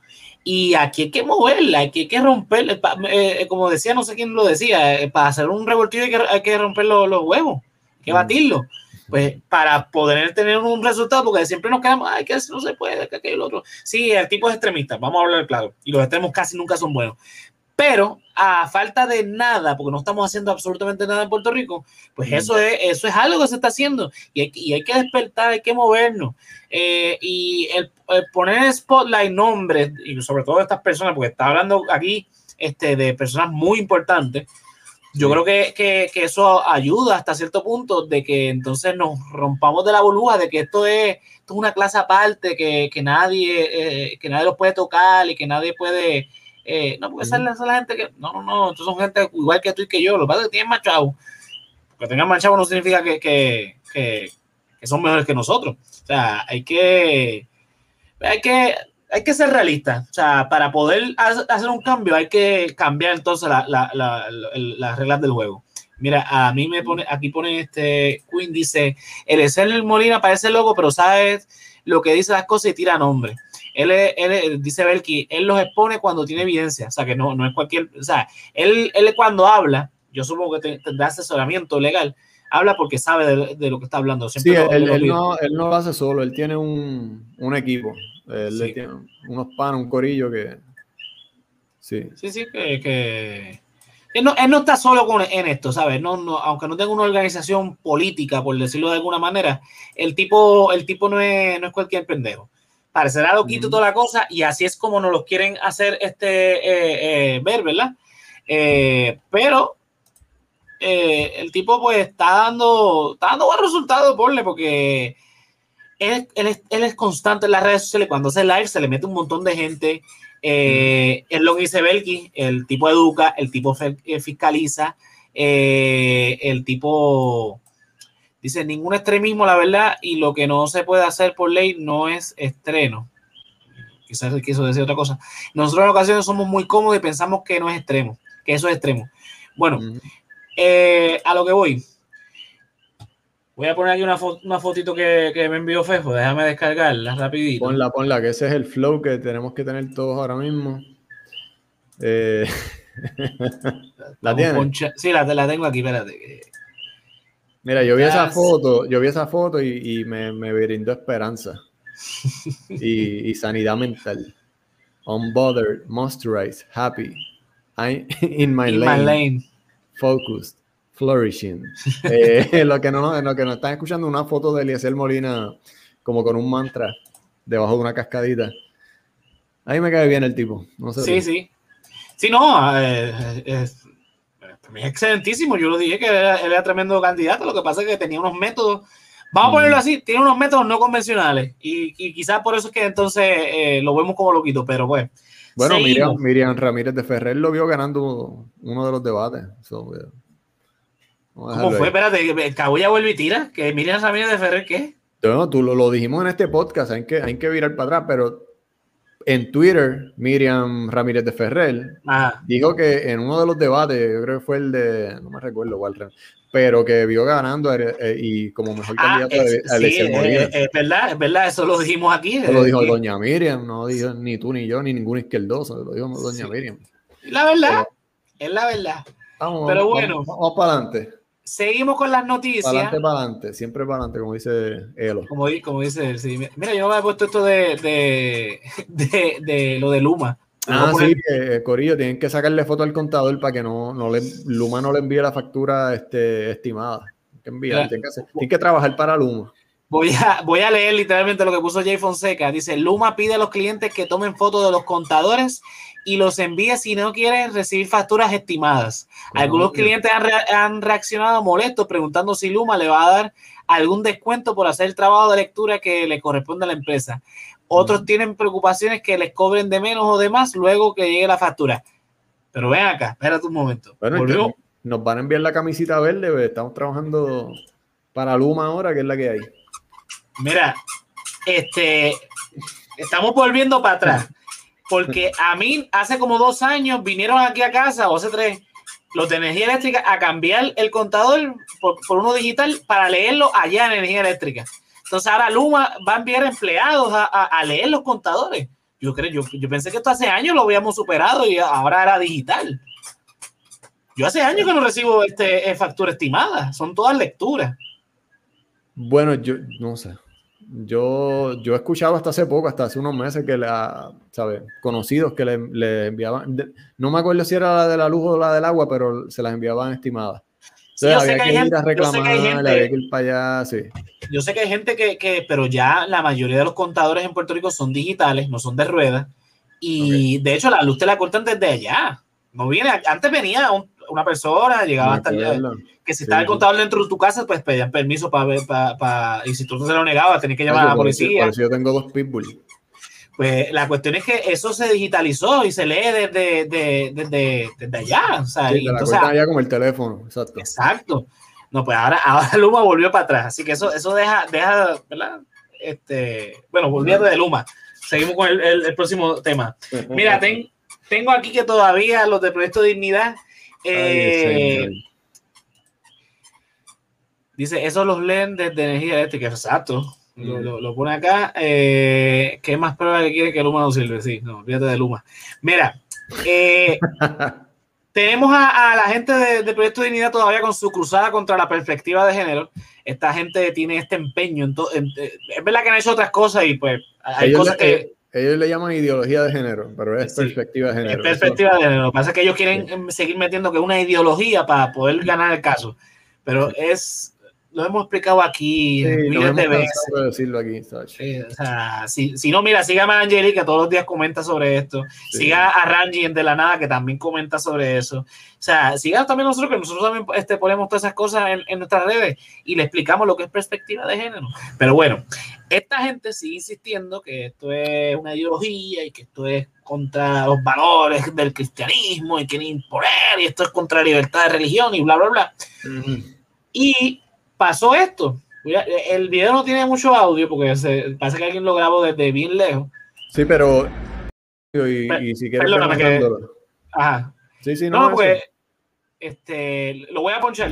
Y aquí hay que moverla, aquí hay que romper, eh, como decía, no sé quién lo decía, eh, para hacer un revoltillo hay que, hay que romper los, huevos, hay que batirlo. Pues para poder tener un resultado, porque siempre nos quedamos, ay, que no se puede, que aquello, otro. Sí, el tipo es extremista, vamos a hablar claro, y los extremos casi nunca son buenos. Pero a falta de nada, porque no estamos haciendo absolutamente nada en Puerto Rico, pues eso, es, eso es algo que se está haciendo y hay, y hay que despertar, hay que movernos. Eh, y el, poner en spotlight nombres, y sobre todo estas personas, porque está hablando aquí este, de personas muy importantes, yo creo que, que, que, eso ayuda hasta cierto punto de que entonces nos rompamos de la burbuja de que esto es, esto es una clase aparte, que, que nadie, eh, que nadie lo puede tocar y que nadie puede eh, no, porque esa es la, gente que. No, no, no. Estos son gente igual que tú y que yo. Lo que pasa es que tienen más chavos. Que tengan más chavos no significa que, que, que, son mejores que nosotros. O sea, hay que. Hay que. Hay que ser realistas. O sea, para poder hacer un cambio, hay que cambiar entonces las la, la, reglas del juego. Mira, a mí me pone, aquí pone este Queen, dice, el el Molina parece loco, pero sabes lo que dice las cosas y tira nombre él, él, dice Belki, él los expone cuando tiene evidencia, o sea, que no, no es cualquier, o sea, él, él cuando habla, yo supongo que tendrá asesoramiento legal, habla porque sabe de, lo que está hablando. sí, él, no, él, no, lo hace solo, él tiene un, un equipo, él tiene unos panos, un corillo que... Sí, sí, sí que... que... Él no, él no, está solo con, en esto, ¿sabes? No, no, aunque no tenga una organización política, por decirlo de alguna manera, el tipo, el tipo no, es, no es cualquier pendejo parecerá loquito toda la cosa y así es como nos lo quieren hacer este eh, eh, ver, ¿verdad? Eh, pero el tipo pues está dando, está dando buen resultado, porle, porque él, es, constante en las redes sociales, cuando hace live se le mete un montón de gente, es lo que dice Belki, el tipo educa, el tipo fiscaliza, el tipo Dice, ningún extremismo, la verdad, y lo que no se puede hacer por ley no es estreno. Quizás quiso decir otra cosa. Nosotros en ocasiones somos muy cómodos y pensamos que no es extremo, que eso es extremo. Bueno, eh, a lo que voy. Voy a poner aquí una, una fotito que, me envió Fefo, déjame descargarla rapidito. Ponla, ponla, que ese es el flow que tenemos que tener todos ahora mismo. Eh, ¿La tienes? Sí, la, la, tengo aquí, espérate. Mira, yo vi esa foto, yo vi esa foto y, me, me, brindó esperanza y, sanidad mental. Unbothered, moisturized, happy, I'm in my, lane, focused, flourishing. Eh, lo, que no, lo que nos están escuchando una foto de Eliezer Molina como con un mantra debajo de una cascadita. Ahí me cae bien el tipo. No sé sí, sí. Sí, no, eh, es, excelentísimo. Yo lo dije que él era, tremendo candidato. Lo que pasa es que tenía unos métodos, vamos a ponerlo mm. así, tiene unos métodos no convencionales. Y, quizás por eso es que entonces eh, lo vemos como loquito, pero pues. Bueno, Miriam, Miriam, Ramírez de Ferrer lo vio ganando uno de los debates. ¿Cómo fue? Espérate, ya vuelve y tira. ¿Que Miriam Ramírez de Ferrer qué? No, tú lo, lo, dijimos en este podcast, hay que, hay que virar para atrás, pero en Twitter, Miriam Ramírez de Ferrer dijo que en uno de los debates, yo creo que fue el de, no me recuerdo cuál, pero que vio ganando eh, eh, y como mejor ah, candidato a sí, es, es, verdad, es verdad, eso lo dijimos aquí. Eso lo dijo doña Miriam, no dijo ni tú ni yo ni ningún izquierdoso, lo dijo doña Miriam. La verdad, es la verdad. Vamos, pero bueno, vamos para adelante. Seguimos con las noticias. Para adelante, para adelante, siempre para adelante, como dice Elo. Como, como dice él, sí. Mira, yo me he puesto esto de, de, de, lo de Luma. Ah, sí, que, Corillo, tienen que sacarle foto al contador para que no, no le, Luma no le envíe la factura este, estimada. que enviar, tienen, que que trabajar para Luma. Voy a, voy a leer literalmente lo que puso Jay Fonseca. Dice, Luma pide a los clientes que tomen fotos de los contadores y los envíe si no quieren recibir facturas estimadas. Algunos clientes han, reaccionado molestos preguntando si Luma le va a dar algún descuento por hacer el trabajo de lectura que le corresponde a la empresa. Otros tienen preocupaciones que les cobren de menos o de más luego que llegue la factura. Pero ven acá, espérate un momento. Bueno, nos van a enviar la camisita verde, pues, estamos trabajando para Luma ahora, que es la que hay. Mira, este, estamos volviendo para atrás. Porque a mí hace como dos años vinieron aquí a casa, o hace tres, los de energía eléctrica a cambiar el contador por, uno digital para leerlo allá en energía eléctrica. Entonces ahora Luma va a enviar empleados a, leer los contadores. Yo creo, yo, yo, pensé que esto hace años lo habíamos superado y ahora era digital. Yo hace años que no recibo este, factura estimada, son todas lecturas. Bueno, yo no sé. Yo, yo he escuchado hasta hace poco, hasta hace unos meses, que la, ¿sabes? Conocidos que le, enviaban, no me acuerdo si era la de la luz o la del agua, pero se las enviaban estimadas. yo sé que hay gente, para allá, sí. Yo sé que hay gente que, que, pero ya la mayoría de los contadores en Puerto Rico son digitales, no son de ruedas. Y de hecho la luz te la cortan desde allá. No viene, antes venía un, una persona, llegaba hasta que si estaba el contador dentro de tu casa, pues pedían permiso para ver, para, y si tú no se lo negabas, tenías que llamar a la policía. yo tengo dos pitbulls. Pues la cuestión es que eso se digitalizó y se lee desde, desde, desde, allá. O sea, sí, entonces, allá como el teléfono, exacto. Exacto. No, pues ahora, ahora Luma volvió para atrás. Así que eso, eso deja, deja, ¿verdad? Este, bueno, volviendo de Luma. Seguimos con el, el, próximo tema. Mira, tengo aquí que todavía los de Proyecto Dignidad eh, dice, eso los leen desde energía eléctrica, exacto. Lo, pone acá. Eh, ¿Qué más prueba que quiere que Luma no sirve? Sí, no, olvídate de Luma. Mira, eh, tenemos a, la gente de, de, Proyecto Dignidad todavía con su cruzada contra la perspectiva de género. Esta gente tiene este empeño. En es verdad que han hecho otras cosas y pues hay cosas que ellos le llaman ideología de género, pero es perspectiva de género. Es perspectiva de género. Lo que pasa es que ellos quieren seguir metiendo que es una ideología para poder ganar el caso. Pero es, lo hemos explicado aquí miles de veces. decirlo aquí, o sea, si, si, no, mira, siga a Angelica, que todos los días comenta sobre esto. Siga a Rangi en De la Nada, que también comenta sobre eso. O sea, siga también nosotros, que nosotros también este, ponemos todas esas cosas en, en nuestras redes y le explicamos lo que es perspectiva de género. Pero bueno, esta gente sigue insistiendo que esto es una ideología y que esto es contra los valores del cristianismo y quieren imponer y esto es contra la libertad de religión y bla, bla, bla. Y pasó esto. El video no tiene mucho audio porque se, parece que alguien lo grabó desde bien lejos. Sí, pero. Y, si quieres. Que, ajá. Sí, sí, no. No, pues. Este, lo voy a ponchar.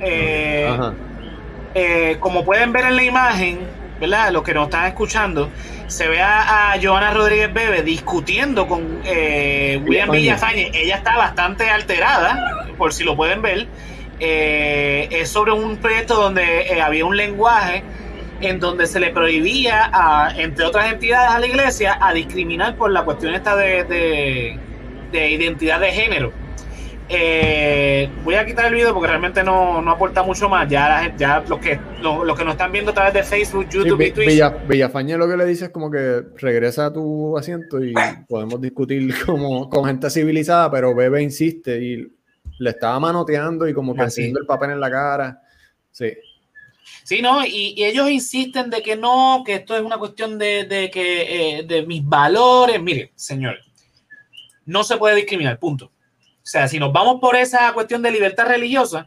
Eh, eh, como pueden ver en la imagen, ¿verdad? Los que nos están escuchando, se ve a, Joana Rodríguez Bebe discutiendo con eh, William Villafañe. Ella está bastante alterada, por si lo pueden ver. es sobre un proyecto donde había un lenguaje en donde se le prohibía, a, entre otras entidades a la iglesia, a discriminar por la cuestión esta de identidad de género. Eh, voy a quitar el video porque realmente no, aporta mucho más. Ya, ya los que los, que nos están viendo a través de Facebook, YouTube y Twitch. Villafañe lo que le dice es como que regresa a tu asiento y podemos discutir como con gente civilizada, pero Bebe insiste y le estaba manoteando y como que haciendo el papel en la cara. Sí. Sí, no, y, ellos insisten de que no, que esto es una cuestión de, que eh, de mis valores. Mire, señores, no se puede discriminar, punto. O sea, si nos vamos por esa cuestión de libertad religiosa,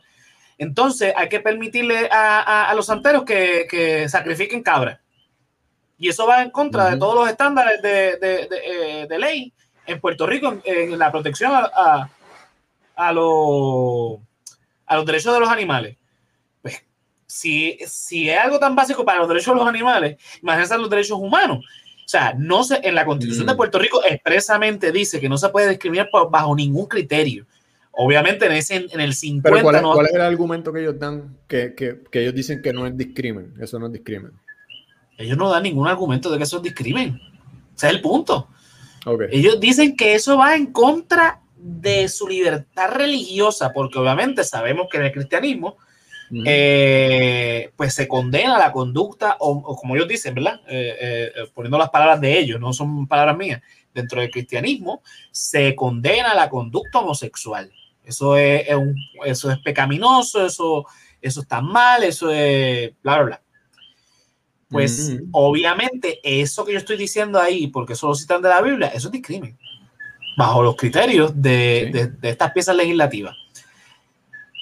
entonces hay que permitirle a, los santeros que, sacrifiquen cabras. Y eso va en contra de todos los estándares de, eh, ley en Puerto Rico en, la protección a, a, los, derechos de los animales. Pues, si, si es algo tan básico para los derechos de los animales, imagínense los derechos humanos. O sea, no se, en la constitución de mm. Puerto Rico expresamente dice que no se puede discriminar bajo ningún criterio. Obviamente en, ese, en el 50... Pero ¿cuál es, el argumento que ellos dan que, que, que, ellos dicen que no es discrimen? Eso no es discrimen. Ellos no dan ningún argumento de que eso es discrimen. Ese es el punto. Ellos dicen que eso va en contra de su libertad religiosa, porque obviamente sabemos que en el cristianismo eh, pues se condena la conducta, o, como ellos dicen, ¿verdad? Eh, eh, poniendo las palabras de ellos, no son palabras mías, dentro del cristianismo se condena la conducta homosexual. Eso es, eso es pecaminoso, eso, eso está mal, eso es bla, bla, bla. Pues obviamente eso que yo estoy diciendo ahí, porque eso lo citan de la Biblia, eso es discrimen, bajo los criterios de estas piezas legislativas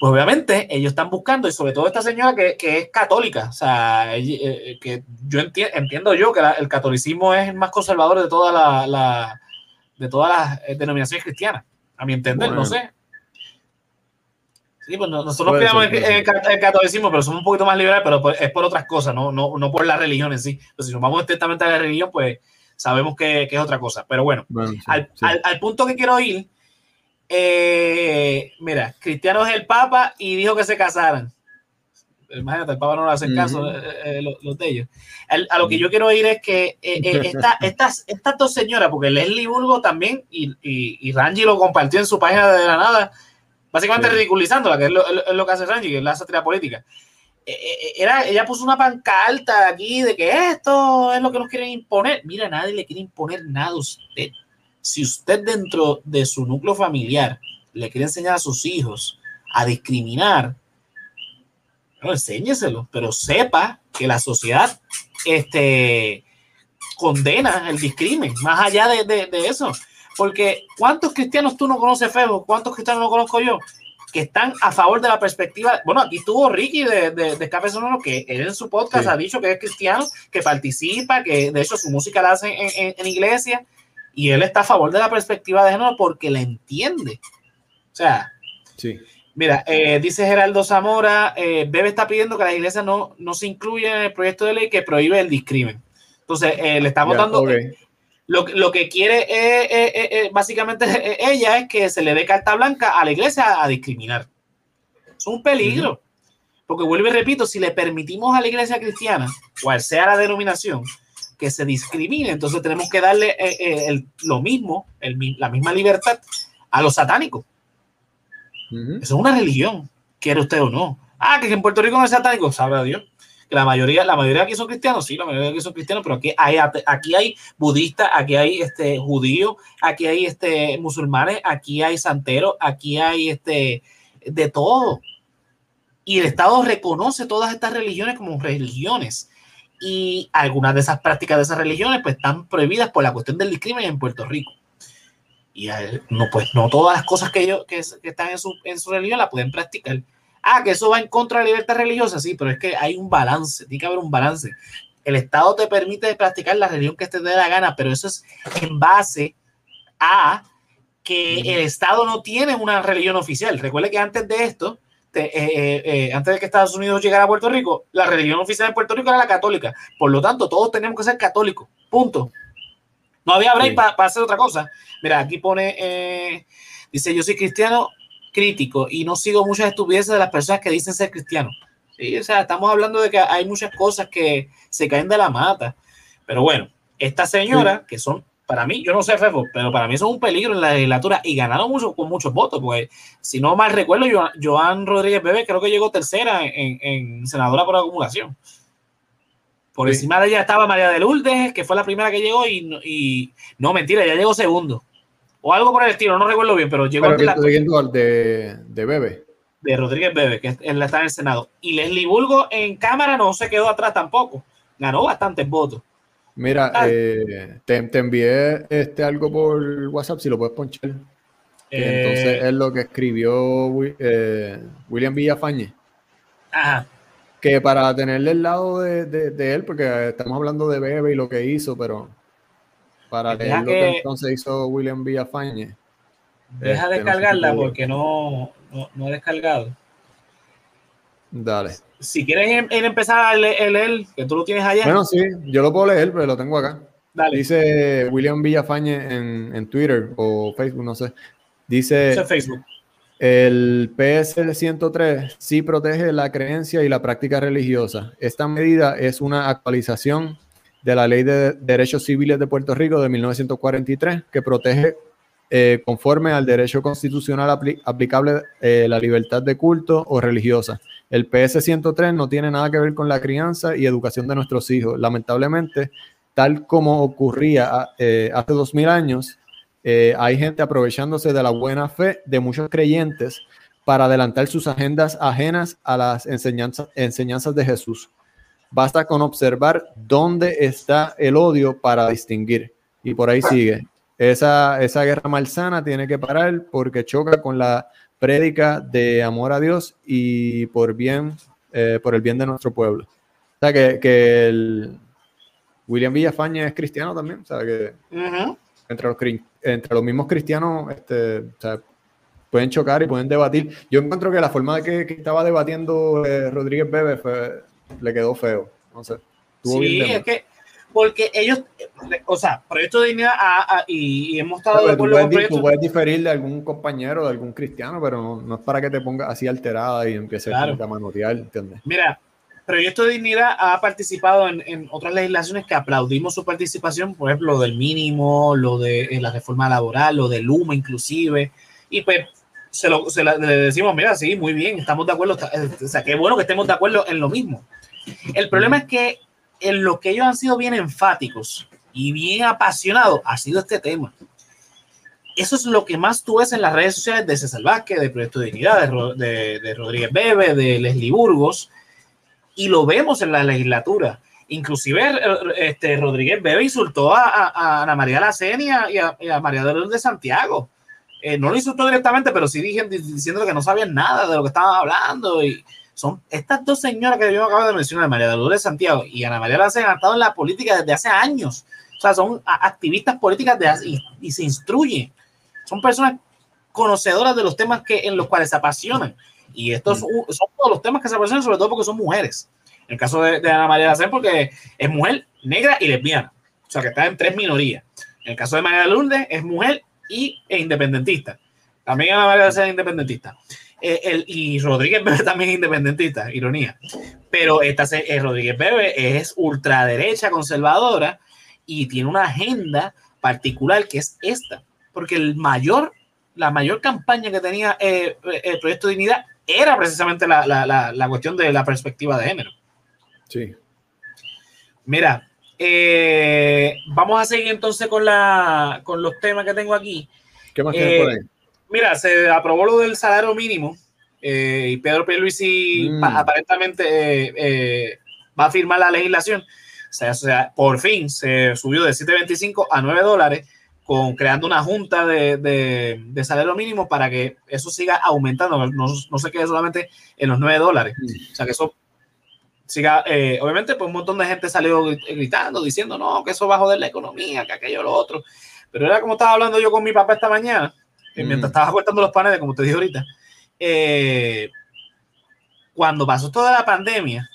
pues obviamente ellos están buscando, y sobre todo esta señora que, es católica, o sea, eh, eh, que yo entiendo yo que el catolicismo es el más conservador de, toda la, de todas las eh, denominaciones cristianas, a mi entender, no sé. Sí, pues nosotros creamos el, catolicismo, pero somos un poquito más liberales, pero es por otras cosas, no, no, por la religión en sí. Pues si nos vamos estrictamente a la religión, pues sabemos que, es otra cosa. Pero bueno, al, al punto que quiero ir eh, mira, Cristiano es el Papa y dijo que se casaran. Imagínate, el Papa no le hace caso eh, eh, los, de ellos. a lo que yo quiero oír es que estas, estas dos señoras, porque Leslie Burgo también y, y, Rangi lo compartió en su página de la nada, básicamente ridiculizándola, que es lo, que hace Rangi, que es la sátira política. Era, ella puso una pancarta aquí de que esto es lo que nos quieren imponer. Mira, nadie le quiere imponer nada a usted si usted dentro de su núcleo familiar le quiere enseñar a sus hijos a discriminar, no enséñeselo, pero sepa que la sociedad este, condena el discrimen, más allá de, eso. Porque ¿cuántos cristianos tú no conoces, Febo? ¿Cuántos cristianos no conozco yo? Que están a favor de la perspectiva. Bueno, aquí estuvo Ricky de, de, de Café Sonoro, que él en su podcast ha dicho que es cristiano, que participa, que de hecho su música la hace en, en iglesia y él está a favor de la perspectiva de género porque la entiende. O sea, sí. Mira, eh, dice Geraldo Zamora, eh, Bebe está pidiendo que las iglesias no, no se incluyan en el proyecto de ley que prohíbe el discrimen. Entonces, eh, le estamos dando... Lo, lo, que quiere básicamente ella es que se le dé carta blanca a la iglesia a discriminar. Es un peligro. Porque vuelvo y repito, si le permitimos a la iglesia cristiana, cual sea la denominación, que se discrimine. Entonces tenemos que darle eh, eh, lo mismo, la misma libertad a los satánicos. Eso es una religión, quiere usted o no. Ah, que en Puerto Rico no es satánico, sabe Dios. Que la mayoría, la mayoría aquí son cristianos, sí, la mayoría aquí son cristianos, pero aquí hay, aquí hay budistas, aquí hay este, judíos, aquí hay este, musulmanes, aquí hay santeros, aquí hay este, de todo. Y el Estado reconoce todas estas religiones como religiones y algunas de esas prácticas de esas religiones pues están prohibidas por la cuestión del discrimen en Puerto Rico. Y no, pues no todas las cosas que ellos que, están en su, en su religión la pueden practicar. Ah, que eso va en contra de la libertad religiosa, sí, pero es que hay un balance, tiene que haber un balance. El Estado te permite practicar la religión que te dé la gana, pero eso es en base a que el Estado no tiene una religión oficial. Recuerde que antes de esto, antes de que Estados Unidos llegara a Puerto Rico, la religión oficial de Puerto Rico era la católica. Por lo tanto, todos teníamos que ser católicos. Punto. No había break para hacer otra cosa. Mira, aquí pone, dice, yo soy cristiano crítico y no sigo muchas estupideces de las personas que dicen ser cristianos. Sí, o sea, estamos hablando de que hay muchas cosas que se caen de la mata. Pero bueno, esta señora, que son, para mí, yo no sé, Fefo, pero para mí son un peligro en la legislatura y ganaron mucho, con muchos votos, porque si no mal recuerdo, Joan, Rodríguez Bebe creo que llegó tercera en, senadora por acumulación. Por encima de ella estaba María de Lourdes, que fue la primera que llegó, y, y no, mentira, ya llegó segundo. O algo por el estilo, no recuerdo bien, pero llegó pero al de, de Bebe. De Rodríguez Bebe, que él está en el Senado. Y Leslie Bulgo en Cámara no se quedó atrás tampoco. Ganó bastantes votos. Mira, eh, te, envié este algo por WhatsApp, si lo puedes ponchar. entonces eh, es lo que escribió eh, William Villafañe. Ajá. Que para tenerle el lado de, él, porque estamos hablando de Bebe y lo que hizo, pero para leer lo que, entonces hizo William Villafañe. Deja este, descargarla porque no, no, he descargado. Dale. Si quieres empezar a leer, que tú lo tienes allá. Bueno, sí, yo lo puedo leer, pero lo tengo acá. Dale. Dice William Villafañe en, en Twitter o Facebook, no sé. Dice. Facebook. El PSL 103 sí protege la creencia y la práctica religiosa. Esta medida es una actualización de la Ley de Derechos Civiles de Puerto Rico de 1943 que protege eh, conforme al derecho constitucional aplicable eh, la libertad de culto o religiosa. El PS 103 no tiene nada que ver con la crianza y educación de nuestros hijos. Lamentablemente, tal como ocurría eh, hace dos mil años, hay gente aprovechándose de la buena fe de muchos creyentes para adelantar sus agendas ajenas a las enseñanzas, enseñanzas de Jesús. Basta con observar dónde está el odio para distinguir. Y por ahí sigue. Esa, esa guerra malsana tiene que parar porque choca con la prédica de amor a Dios y por bien, eh, por el bien de nuestro pueblo. O sea que, que el William Villafaña es cristiano también, o sea que entre, los, entre los mismos cristianos este, pueden chocar y pueden debatir. Yo encuentro que la forma de que, estaba debatiendo eh, Rodríguez Bebe le quedó feo. No sé. Sí, es que porque ellos, o sea, Proyecto de Dignidad y, hemos estado de acuerdo con Tú puedes diferir de algún compañero, de algún cristiano, pero no, es para que te pongas así alterada y empieces a manotear, ¿entiendes? Mira, Proyecto de Dignidad ha participado en, otras legislaciones que aplaudimos su participación, por ejemplo, lo del mínimo, lo de eh, la reforma laboral, lo del humo inclusive, y pues se, lo, le decimos, mira, sí, muy bien, estamos de acuerdo, o sea, qué bueno que estemos de acuerdo en lo mismo. El problema es que en lo que ellos han sido bien enfáticos y bien apasionados ha sido este tema. Eso es lo que más tú ves en las redes sociales de César Vázquez, de Proyecto de Dignidad, de, Rodríguez Bebe, de Leslie Burgos, y lo vemos en la legislatura. Inclusive este, Rodríguez Bebe insultó a, Ana María Lacenia y a, y a María de Santiago. Eh, no lo insultó directamente, pero sí diciendo que no sabían nada de lo que estaban hablando y, son estas dos señoras que yo acabo de mencionar, María Dolores Santiago y Ana María Lacen, han estado en la política desde hace años. O sea, son activistas políticas de, y, se instruyen. Son personas conocedoras de los temas que, en los cuales se apasionan. Y estos mm. son todos los temas que se apasionan, sobre todo porque son mujeres. En el caso de, Ana María Lacen, porque es mujer negra y lesbiana. O sea, que está en tres minorías. En el caso de María Lourdes, es mujer y, e independentista. También Ana María Lacen es independentista. Eh, el, y Rodríguez Bebe también es independentista, ironía. Pero esta, eh, Rodríguez Bebe es ultraderecha conservadora y tiene una agenda particular que es esta. Porque el mayor, la mayor campaña que tenía eh, el Proyecto de Dignidad era precisamente la, la, la, cuestión de la perspectiva de género. Sí. Mira, vamos a seguir entonces con, la, con los temas que tengo aquí. ¿Qué más tienes por ahí? Mira, se aprobó lo del salario mínimo eh, y Pedro Pierluisi mm. aparentemente eh, eh, va a firmar la legislación. O sea, por fin se subió de 7.25 a 9 dólares, con, creando una junta de, salario mínimo para que eso siga aumentando, no, no se quede solamente en los 9 dólares. Mm. O sea, que eso siga, obviamente, pues un montón de gente salió gritando, diciendo, no, que eso va a joder la economía, que aquello, lo otro. Pero era como estaba hablando yo con mi papá esta mañana, mientras estaba cortando los paneles, como te dije ahorita, eh, cuando pasó toda la pandemia,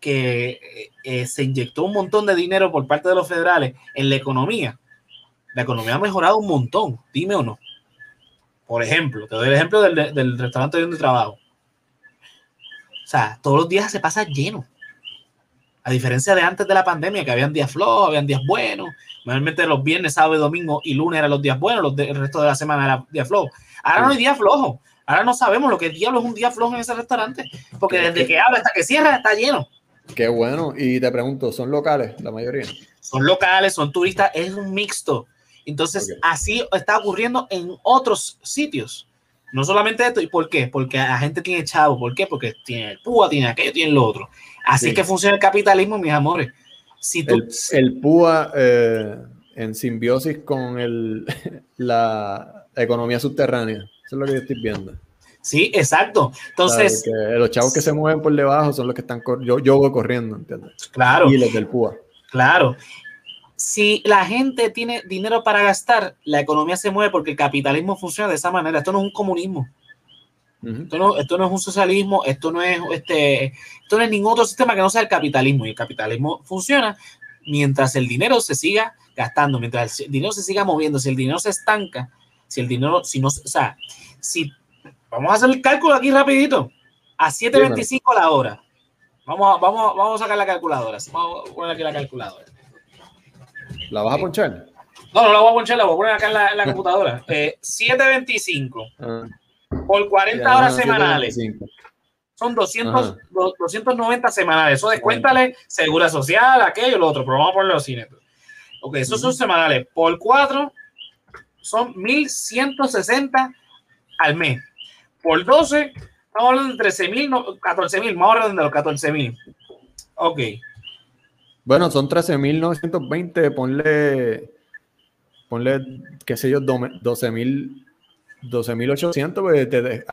que eh, eh, se inyectó un montón de dinero por parte de los federales en la economía, la economía ha mejorado un montón, dime o no. Por ejemplo, te doy el ejemplo del, del restaurante donde trabajo. O sea, todos los días se pasa lleno. A diferencia de antes de la pandemia, que habían días flojos, habían días buenos. Normalmente los viernes, sábado y domingo y lunes eran los días buenos, los el resto de la semana era días flojos. Ahora no hay días flojos. Ahora no sabemos lo que diablo es un día flojo en ese restaurante. Porque desde que abre hasta que cierra está lleno. Qué bueno. Y te pregunto, ¿son locales la mayoría? Son locales, son turistas, es un mixto. Entonces, así está ocurriendo en otros sitios. No solamente esto, ¿y por qué? Porque la gente tiene chavo, ¿por qué? Porque tiene el PUA, tiene aquello, tiene lo otro. Así que funciona el capitalismo, mis amores. Si el, el, PUA eh, en simbiosis con el, la economía subterránea. Eso es lo que yo estoy viendo. Sí, exacto. Entonces. los chavos que se mueven por debajo son los que están. Yo, yo voy corriendo, ¿entiendes? Claro. Y los del PUA. Claro si la gente tiene dinero para gastar, la economía se mueve porque el capitalismo funciona de esa manera. Esto no es un comunismo. Esto, no, esto, no, es un socialismo, esto no es este, esto no es ningún otro sistema que no sea el capitalismo. Y el capitalismo funciona mientras el dinero se siga gastando, mientras el dinero se siga moviendo, si el dinero se estanca, si el dinero, si no, o sea, si vamos a hacer el cálculo aquí rapidito, a 7.25 la hora. Vamos a, vamos, vamos a sacar la calculadora. Vamos a poner aquí la calculadora. ¿La vas a ponchar? No, no la voy a ponchar, la voy a poner acá en la, computadora. 725 eh, ah. Por 40 horas semanales. Son 200, 290 semanales. Eso descuéntale segura social, aquello, lo otro, pero vamos a ponerlo así neto. Ok, esos son semanales. Por 4 son 1160 al mes. Por 12, estamos hablando de 13 mil, 14 mil, más o menos de los 14 mil. Ok. Bueno, son 13.920, ponle, ponle, qué sé yo, 12.000. 12.800, pues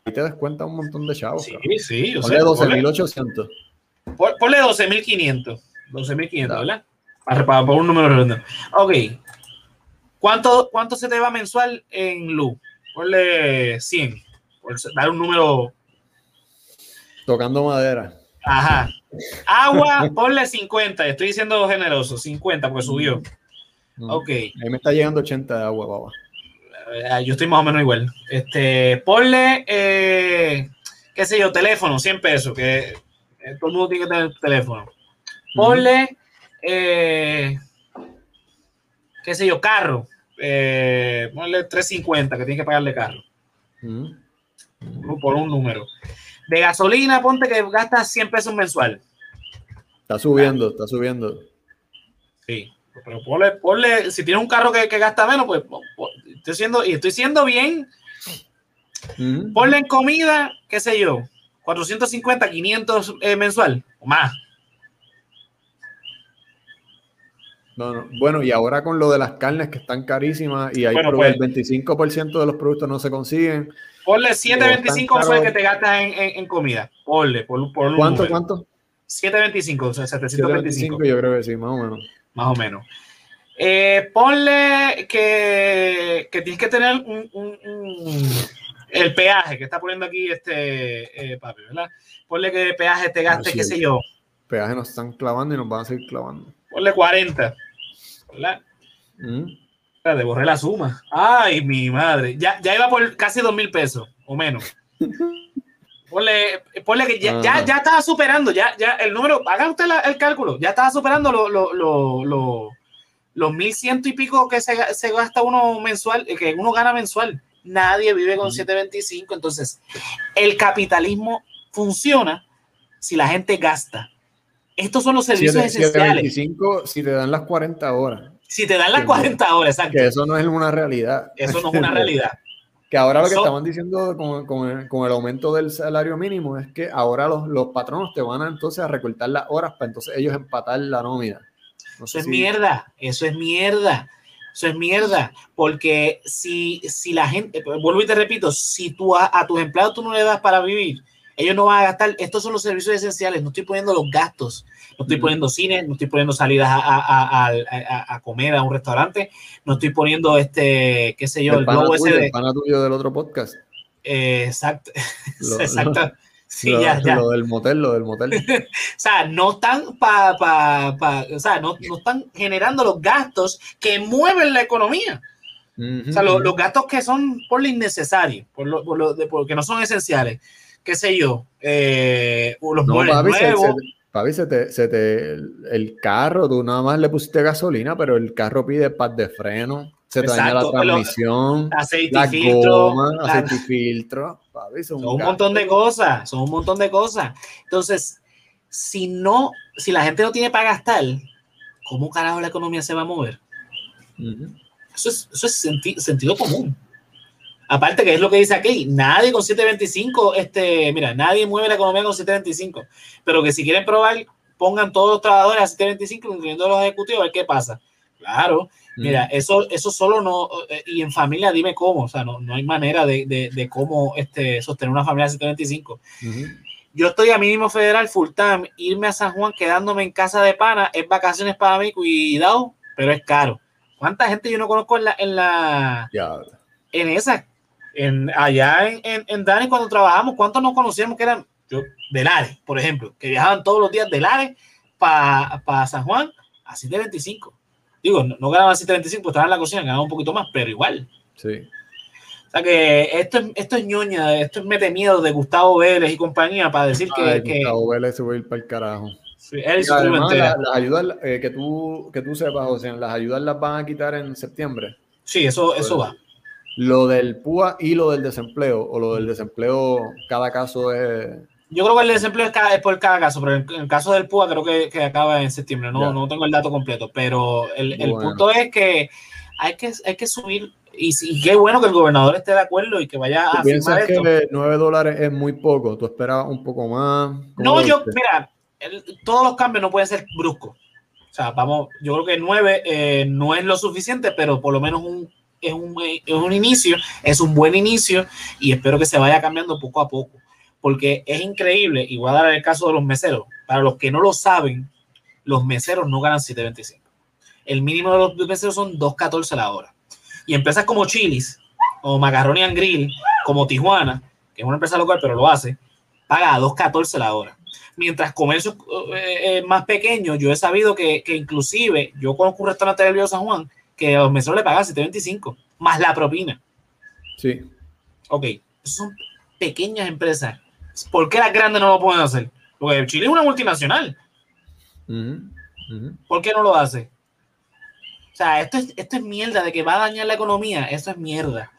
ahí te descuenta un montón de chavos. Sí, sí. ponle 12.800. Ponle 12.500. 12.500, ¿verdad? Para, para, un número redondo. Ok. ¿Cuánto, ¿Cuánto se te va mensual en luz? Ponle 100. Por dar un número. Tocando madera. Ajá. Agua, ponle 50. Estoy diciendo generoso, 50, porque subió. Ok. Ahí me está llegando 80 de agua, baba. Eh, yo estoy más o menos igual. Este, ponle, eh, qué sé yo, teléfono, 100 pesos, que eh, todo el mundo tiene que tener teléfono. Ponle, qué sé yo, carro. ponle 350, que tiene que pagarle carro. Por un número. De gasolina, ponte que gastas 100 pesos mensual. Está subiendo, está subiendo. Sí, pero ponle, si tienes un carro que, gasta menos, pues estoy siendo, y estoy siendo bien. Ponle en comida, qué sé yo, 450, 500 eh, mensual o más. Bueno, y ahora con lo de las carnes que están carísimas y hay pues, el 25% de los productos no se consiguen. Ponle 7.25 fue que te gastas en, comida. Ponle, por, por ¿Cuánto, cuánto? 7.25, o sea, 725. yo creo que sí, más o menos. Más o menos. Eh, ponle que, que, tienes que tener un, el peaje que está poniendo aquí este eh, papi, ¿verdad? Ponle que el peaje te gaste, qué sé yo. Peaje nos están clavando y nos van a seguir clavando. Ponle 40, ¿verdad? Mm. De borré la suma. Ay, mi madre. Ya, ya iba por casi dos mil pesos o menos. Ponle, ponle que ya, ya, ya, estaba superando, ya, ya el número, haga usted el cálculo, ya estaba superando lo, lo, lo, los mil ciento y pico que se, se, gasta uno mensual, eh, que uno gana mensual. Nadie vive con 725. Entonces, el capitalismo funciona si la gente gasta. Estos son los servicios esenciales. 725 si te dan las 40 horas. Si te dan las 40 horas, exacto. Que eso no es una realidad. Eso no es una realidad. que ahora lo que estaban diciendo con, con, el, aumento del salario mínimo es que ahora los, los, patronos te van a entonces a recortar las horas para entonces ellos empatar la nómina. Eso es mierda, eso es mierda. Eso es mierda, porque si, si la gente, vuelvo y te repito, si tú a, a tus empleados tú no le das para vivir, ellos no van a gastar, estos son los servicios esenciales, no estoy poniendo los gastos, no estoy poniendo cine, no estoy poniendo salidas a, comer a un restaurante, no estoy poniendo este, qué sé yo, el, globo ese de... El pana tuyo del otro podcast. exacto, exacto, Sí, ya, ya. Lo del motel, lo del motel. o sea, no están pa, pa, pa, o sea, no, no, están generando los gastos que mueven la economía. o sea, los, gastos que son por lo innecesario, por lo, por lo de, porque no son esenciales. Qué sé yo, eh, los no, papi, nuevos. Se, se te, se te, el, carro, tú nada más le pusiste gasolina, pero el carro pide paz de freno, se te daña la transmisión, aceite la filtro, goma, aceite y filtro son, un, montón de cosas, son un montón de cosas. Entonces, si no, si la gente no tiene para gastar, ¿cómo carajo la economía se va a mover? Eso es, eso es sentido común. Aparte que es lo que dice aquí, nadie con 725, este, mira, nadie mueve la economía con 725, pero que si quieren probar, pongan todos los trabajadores a 725, incluyendo los ejecutivos, a ver qué pasa. Claro, Mira, eso, eso solo no, eh, y en familia dime cómo, o sea, no, no hay manera de, de, de, cómo este, sostener una familia de 125. Yo estoy a mínimo federal full time, irme a San Juan quedándome en casa de pana es vacaciones para mí, cuidado, pero es caro. ¿Cuánta gente yo no conozco en la, en la, en esa, en, allá en, en, Dani cuando trabajamos, cuántos nos conocíamos que eran, yo, de Lares, por ejemplo, que viajaban todos los días de Lares para pa San Juan, así de 25 Digo, no, no ganaba así 35, pues estaba en la cocina, ganaba un poquito más, pero igual. Sí. O sea que esto es, esto es ñoña, esto es mete miedo de Gustavo Vélez y compañía para decir que, Gustavo Vélez se va a ir para el carajo. Sí, él y además, las ayudas eh, que, tú, que tú sepas, José, las ayudas las van a quitar en septiembre. Sí, eso, eso va. Lo del PUA y lo del desempleo, o lo del desempleo, cada caso es yo creo que el desempleo es, por cada caso, pero en, el caso del PUA creo que, que acaba en septiembre. No, no tengo el dato completo, pero el, el punto es que hay que, hay que subir. Y, y, qué bueno que el gobernador esté de acuerdo y que vaya a firmar esto. que 9 dólares es muy poco? ¿Tú esperabas un poco más? No, yo, mira, todos los cambios no pueden ser bruscos. O sea, vamos, yo creo que 9 eh, no es lo suficiente, pero por lo menos un, es, un, es un inicio, es un buen inicio y espero que se vaya cambiando poco a poco porque es increíble, y voy a dar el caso de los meseros, para los que no lo saben, los meseros no ganan 7.25. El mínimo de los meseros son 2.14 la hora. Y empresas como Chili's, o Macaroni and Grill, como Tijuana, que es una empresa local, pero lo hace, paga a 2.14 la hora. Mientras comercios eh, eh, más pequeños, yo he sabido que, que, inclusive, yo conozco un restaurante del Río San Juan, que a los meseros le pagan 7.25, más la propina. Sí. Ok, son pequeñas empresas ¿Por qué las grandes no lo pueden hacer? Porque Chile es una multinacional. ¿Por qué no lo hace? O sea, esto es, esto es mierda de que va a dañar la economía. Esto es mierda.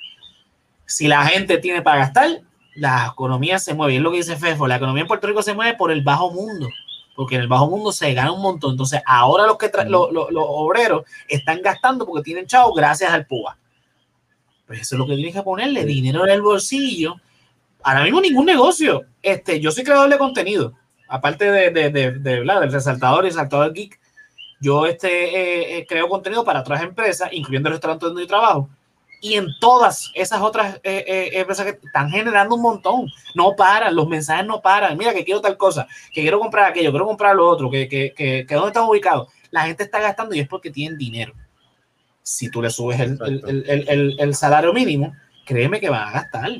Si la gente tiene para gastar, la economía se mueve. Y es lo que dice Fefo. La economía en Puerto Rico se mueve por el bajo mundo. Porque en el bajo mundo se gana un montón. Entonces, ahora los, que los, obreros están gastando porque tienen chavo gracias al PUA. Pues eso es lo que tienes que ponerle, dinero en el bolsillo ahora mismo ningún negocio. Este, yo soy creador de contenido, aparte de, de, de, de del resaltador y resaltador geek. Yo este, eh, eh, creo contenido para otras empresas, incluyendo el restaurante donde yo trabajo. Y en todas esas otras eh, empresas que están generando un montón. No paran, los mensajes no paran. Mira que quiero tal cosa, que quiero comprar aquello, quiero comprar lo otro, que, que, que, que dónde están ubicados. La gente está gastando y es porque tienen dinero. Si tú le subes el, el, el, el salario mínimo, créeme que van a gastar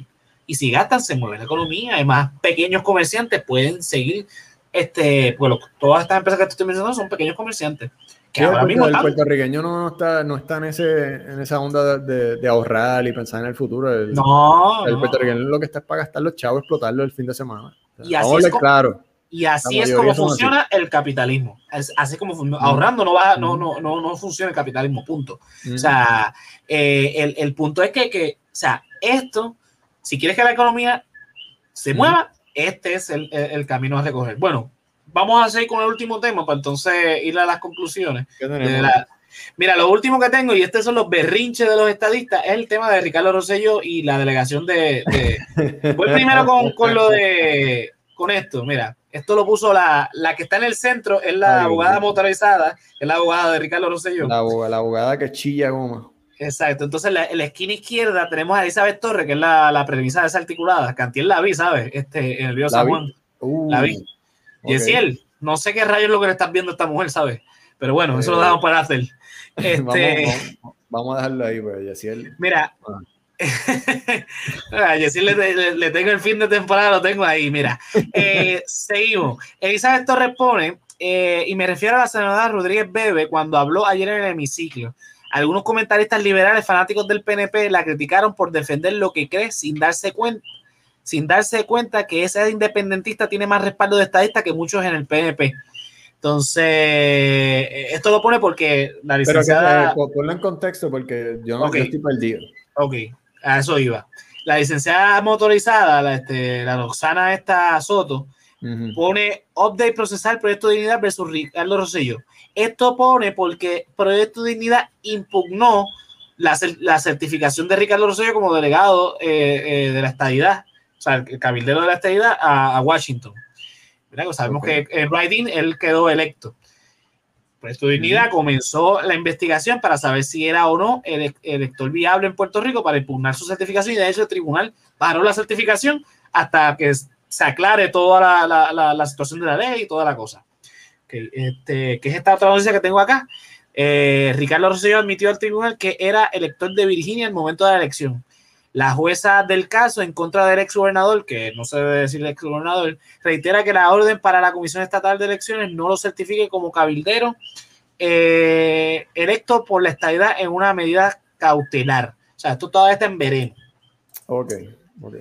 y si gastan se mueve la economía. Además, pequeños comerciantes pueden seguir, este, pues todas estas empresas que te estoy mencionando son pequeños comerciantes. Que ahora mismo el puertorriqueño no está, no está en, ese, en esa onda de, de ahorrar y pensar en el futuro. El, no. El puertorriqueño lo que está es para gastar los chavos, explotarlo el fin de semana. y así es como, claro. Y así es como funciona el capitalismo. así como ahorrando no, va, no, no, no, no funciona el capitalismo, punto. O sea, eh, el, el, punto es que, que, o sea, esto si quieres que la economía se mueva, este es el, el, camino a recoger. Bueno, vamos a seguir con el último tema para entonces ir a las conclusiones. mira, lo último que tengo, y estos son los berrinches de los estadistas, es el tema de Ricardo Rosello y la delegación de... Voy primero con, con, lo de... Con esto, mira, esto lo puso la, la que está en el centro, es la abogada motorizada, es la abogada de Ricardo Rosselló. La, la abogada que chilla como... Exacto, entonces en la, esquina izquierda tenemos a Elizabeth Torres, que es la, la premisa desarticulada. Cantiel la vi, ¿sabes? Este, en el río San Juan. Uh, la vi. Y es él, no sé qué rayos es lo que le estás viendo a esta mujer, ¿sabes? Pero bueno, eso lo eh, dejamos para hacer. Este, vamos, a dejarlo ahí, pues, Yesiel. Mira, ah. Yo sí le, tengo el fin de temporada, lo tengo ahí, mira. Eh, seguimos. Elizabeth Torres pone, eh, y me refiero a la senadora Rodríguez Bebe cuando habló ayer en el hemiciclo. Algunos comentaristas liberales fanáticos del PNP la criticaron por defender lo que cree sin darse cuenta, sin darse cuenta que ese independentista tiene más respaldo de estadista que muchos en el PNP. Entonces, eh, esto lo pone porque la licenciada. Pero ponlo en contexto porque yo no estoy perdido. Ok, a eso iba. La licenciada motorizada, la, este, la Roxana esta Soto, pone update procesar Proyecto de Dignidad versus Ricardo Rosselló. Esto pone porque Proyecto Dignidad impugnó la, la certificación de Ricardo Rosselló como delegado eh, eh, de la estadidad, o sea, el cabildero de la estadidad a, Washington. sabemos que en Writing él quedó electo. Proyecto Dignidad comenzó la investigación para saber si era o no el elector viable en Puerto Rico para impugnar su certificación y de hecho el tribunal paró la certificación hasta que se aclare toda la, situación de la ley y toda la cosa. Este, que es esta otra noticia que tengo acá. Eh, Ricardo Rosselló admitió al tribunal que era elector de Virginia en el momento de la elección. La jueza del caso en contra del ex gobernador, que no se debe decir ex gobernador, reitera que la orden para la Comisión Estatal de Elecciones no lo certifique como cabildero eh, electo por la estadidad en una medida cautelar. O sea, esto todavía está en veremos. Ok, ok.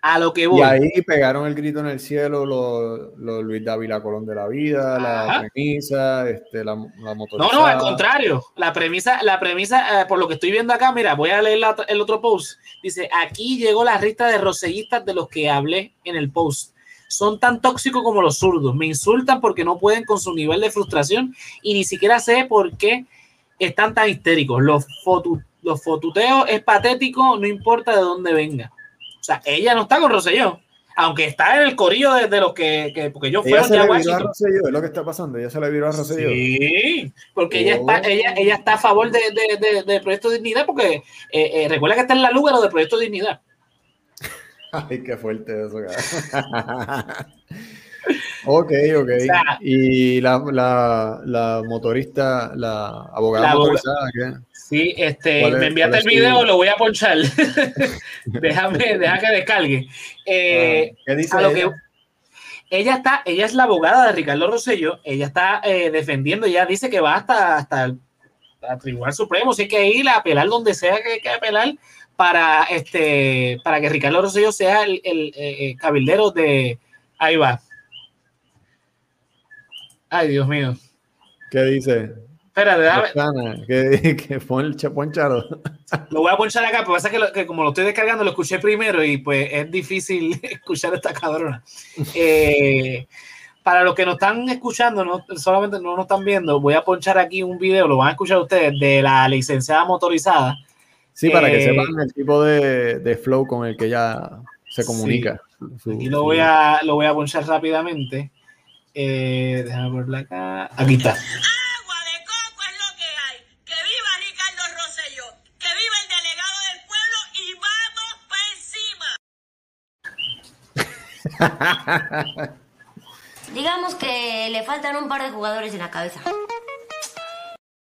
A lo que voy. Y ahí pegaron el grito en el cielo los, Luis Dávila Colón de la vida, la premisa, este, la, la No, no, al contrario. La premisa, la premisa, eh, por lo que estoy viendo acá, mira, voy a leer el otro post. Dice, aquí llegó la lista de rosellistas de los que hablé en el post. Son tan tóxicos como los zurdos. Me insultan porque no pueden con su nivel de frustración y ni siquiera sé por qué están tan histéricos. Los, los fotuteos es patético, no importa de dónde venga. O sea, ella no está con Rosselló, aunque está en el corillo de, los que, porque yo fui a Washington. A es lo que está pasando, ella se le viró a Rosselló. Sí, porque ella, está, oh. ella, ella está a favor del de, de, Proyecto de Dignidad, porque eh, eh, recuerda que está en la luz del Proyecto de Dignidad. Ay, qué fuerte eso, Ok, ok. y la, la, la, motorista, la abogada motorizada, ¿qué? Sí, este, me enviaste el video, lo voy a ponchar. Déjame, deja que descargue. Eh, ¿Qué dice ella? ella está, ella es la abogada de Ricardo Rosello, ella está eh, defendiendo, ella dice que va hasta, hasta el, Tribunal Supremo, si hay que ir a apelar donde sea que hay que apelar para este para que Ricardo Rosello sea el, el eh, cabildero de ahí va. Ay, Dios mío. ¿Qué dice? Espérate, dame. Que, que pon el chaponchado. Lo voy a ponchar acá, pero pasa que, que, como lo estoy descargando, lo escuché primero y pues es difícil escuchar esta cabrona. Eh, para los que nos están escuchando, no, solamente no nos están viendo, voy a ponchar aquí un video, lo van a escuchar ustedes, de la licenciada motorizada. Sí, para que eh, sepan el tipo de, de, flow con el que ella se comunica. y lo voy a lo voy a ponchar rápidamente. Eh, déjame verla acá. Aquí está. Digamos que le faltan un par de jugadores en la cabeza.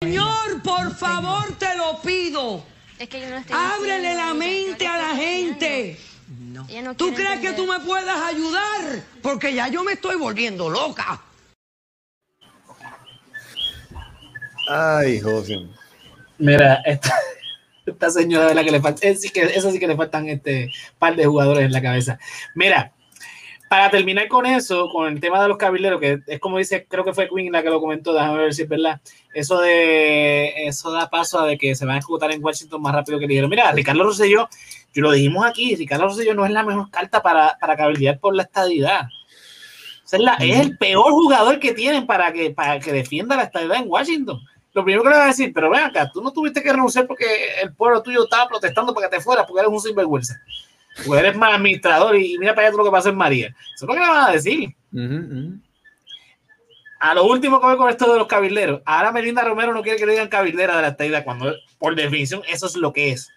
Señor, por favor, te lo pido. Es que yo no estoy Ábrele la mente a la gente. No. ¿Tú crees que tú me puedas ayudar? Porque ya yo me estoy volviendo loca. Ay, José. Mira, esta, esta señora de la que le falta, eso sí que, eso sí que le faltan este par de jugadores en la cabeza. Mira, para terminar con eso, con el tema de los cabilderos, que es como dice, creo que fue Queen la que lo comentó, déjame ver si es verdad. Eso de eso da paso a de que se van a ejecutar en Washington más rápido que dijeron. Mira, Ricardo Rosselló, yo lo dijimos aquí, Ricardo Rosselló no es la mejor carta para, para cabildear por la estadidad. es, es, el peor jugador que tienen para que, para que defienda la estadidad en Washington. Lo primero que le voy a decir, pero ven acá, tú no tuviste que renunciar porque el pueblo tuyo estaba protestando para que te fueras, porque eres un sinvergüenza. Pues eres más administrador y mira para allá todo lo que pasó en María. Eso es lo que le van a decir. A lo último que voy con esto de los cabilderos. Ahora Melinda Romero no quiere que le digan cabildera de la estadía cuando por definición eso es lo que es.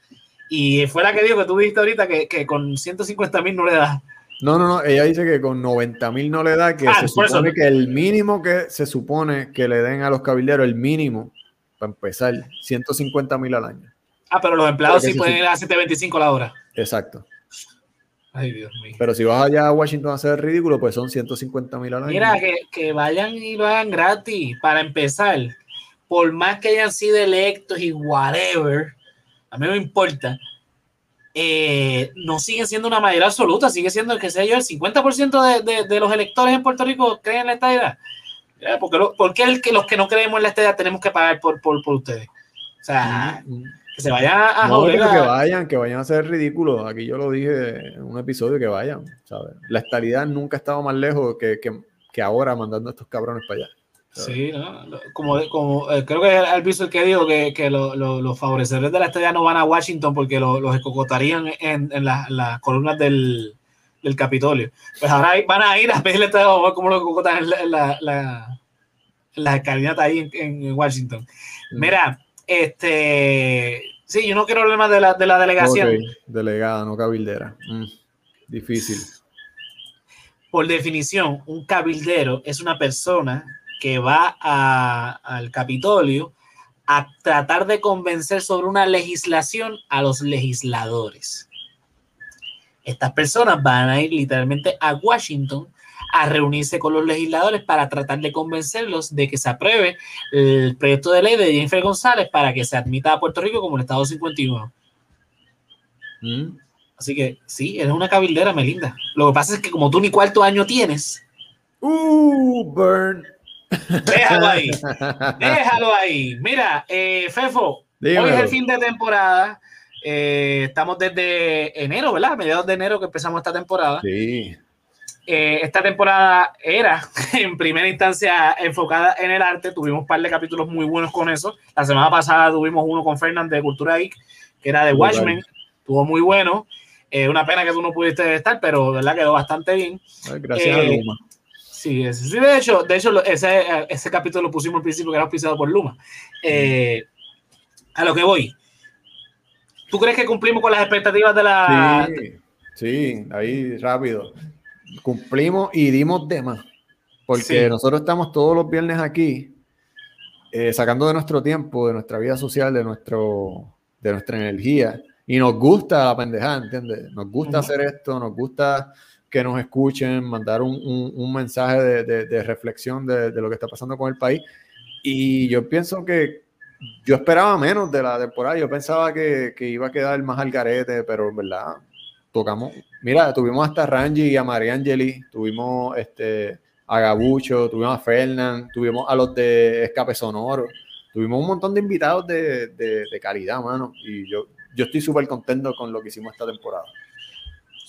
Y fue la que dijo que tú dijiste ahorita que, que con 150 mil no le da. No, no, no, ella dice que con 90 mil no le da, que ah, se supone que el mínimo que se supone que le den a los cabilderos, el mínimo, para empezar, 150 mil al año. Ah, pero los empleados sí pueden ir a 7.25 la hora. Exacto. Ay, Dios mío. Pero si vas allá a Washington a hacer ridículo, pues son 150 mil al año. Mira, que, vayan y lo hagan gratis. Para empezar, por más que hayan sido electos y whatever, a mí no me importa. Eh, no sigue siendo una mayoría absoluta, sigue siendo, que sé yo, el 50% de, de, los electores en Puerto Rico creen en la estadidad. Porque, lo, porque el que, los que no creemos en la estadidad tenemos que pagar por, por, por ustedes? O sea, mm. Que se vayan a joder. Que vayan, que vayan a ser ridículos. Aquí yo lo dije en un episodio que vayan, ¿sabes? La estabilidad nunca ha estado más lejos que, que, que ahora mandando a estos cabrones para allá. Sí, ¿no? como, como eh, creo que el visto el que dijo que, que los favorecedores de la estadía no van a Washington porque los escocotarían en, en las columnas del, del, Capitolio. Pues ahora van a ir a pedirle a ver cómo lo escocotan en la, la, la, escalinata ahí en, en Washington. Mira, este, sí, yo no quiero hablar más de la, de la delegación. Delegada, no cabildera. Mm, difícil. Por definición, un cabildero es una persona que va al Capitolio a tratar de convencer sobre una legislación a los legisladores. Estas personas van a ir literalmente a Washington a reunirse con los legisladores para tratar de convencerlos de que se apruebe el proyecto de ley de Jennifer González para que se admita a Puerto Rico como el Estado 51. Mm. Así que sí, eres una cabildera, Melinda. Lo que pasa es que como tú ni cuarto año tienes. Uh, burn. Déjalo ahí. Déjalo ahí. Mira, eh, Fefo, hoy es el fin de temporada. Eh, estamos desde enero, ¿verdad? Mediados de enero que empezamos esta temporada. Sí. Eh, esta temporada era en primera instancia enfocada en el arte. Tuvimos un par de capítulos muy buenos con eso. La semana pasada tuvimos uno con Fernández de Cultura Geek, que era de Watchmen. Estuvo muy bueno. Eh, una pena que tú no pudiste estar, pero verdad quedó bastante bien. gracias a eh, Luma. Sí, sí, de hecho, de hecho ese, ese capítulo lo pusimos al principio que era auspiciado por Luma. a lo que voy. ¿Tú crees que cumplimos con las expectativas de la... Sí, sí ahí rápido cumplimos y dimos de más. Porque nosotros estamos todos los viernes aquí, eh, sacando de nuestro tiempo, de nuestra vida social, de, nuestro, de nuestra energía. Y nos gusta la pendejada, ¿entiendes? Nos gusta hacer esto, nos gusta que nos escuchen, mandar un, un, mensaje de, de, reflexión de, lo que está pasando con el país. Y yo pienso que yo esperaba menos de la temporada. Yo pensaba que, que iba a quedar más al garete, pero en verdad tocamos, mira, tuvimos hasta Rangi y a Mariangeli, tuvimos este, a Gabucho, tuvimos a Fernán, tuvimos a los de Escape Sonoro, tuvimos un montón de invitados de, de, de calidad, mano, y yo, yo estoy súper contento con lo que hicimos esta temporada.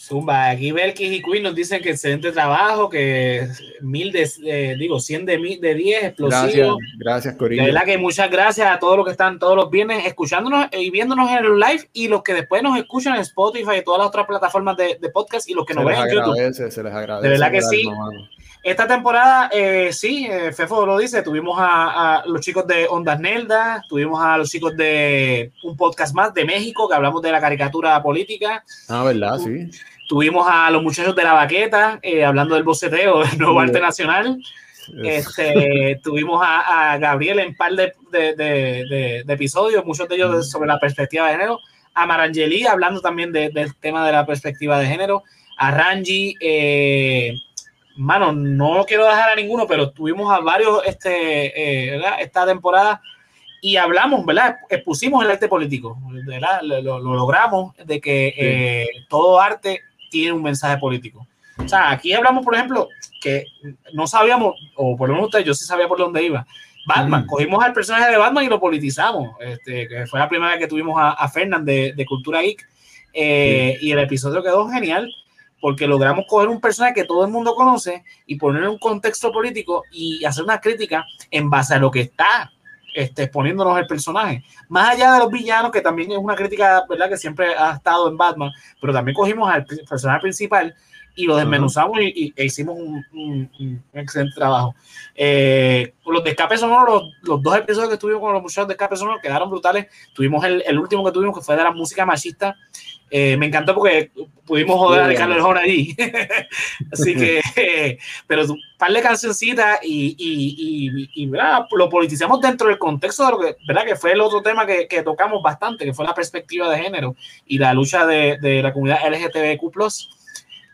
Zumba, aquí Belkis y Queen nos dicen que excelente trabajo, que mil de, eh, digo, 100 de, de 10, explosivo. Gracias, gracias, Corina. De verdad que muchas gracias a todos los que están todos los viernes escuchándonos y viéndonos en el live y los que después nos escuchan en Spotify y todas las otras plataformas de, de podcast y los que nos ven en YouTube. Se les agradece. De verdad que sí. Esta temporada, eh, sí, eh, Fefo lo dice, tuvimos a, a, los chicos de Ondas Nelda, tuvimos a los chicos de un podcast más de México que hablamos de la caricatura política. Ah, verdad, sí. Tuvimos a los muchachos de la baqueta eh, hablando del boceteo del nuevo arte nacional. Este, tuvimos a, Gabriel en par de, de, de, episodios, muchos de ellos sobre la perspectiva de género. A Marangeli hablando también del tema de la perspectiva de género. A Rangi, eh, mano, no quiero dejar a ninguno, pero tuvimos a varios este, eh, esta temporada y hablamos, ¿verdad? Expusimos el arte político, ¿verdad? Lo, logramos de que todo arte tiene un mensaje político. O sea, aquí hablamos, por ejemplo, que no sabíamos, o por lo menos usted, yo sí sabía por dónde iba. Batman, mm. cogimos al personaje de Batman y lo politizamos. Este, que fue la primera vez que tuvimos a, a Fernand de, de, Cultura Geek. Eh, y el episodio quedó genial porque logramos coger un personaje que todo el mundo conoce y ponerle un contexto político y hacer una crítica en base a lo que está este, exponiéndonos el personaje. Más allá de los villanos, que también es una crítica, ¿verdad? Que siempre ha estado en Batman, pero también cogimos al personaje principal y lo desmenuzamos y, e hicimos un, excelente trabajo. Eh, los de escape sonoros, los, dos episodios que tuvimos con los muchachos de escape sonoro quedaron brutales. Tuvimos el, el, último que tuvimos que fue de la música machista. Eh, me encantó porque pudimos joder a Carlos Jón allí. Así que, pero un par de cancioncitas y, y, y, lo politizamos dentro del contexto de lo que, ¿verdad? que fue el otro tema que, que tocamos bastante, que fue la perspectiva de género y la lucha de, de la comunidad LGTBQ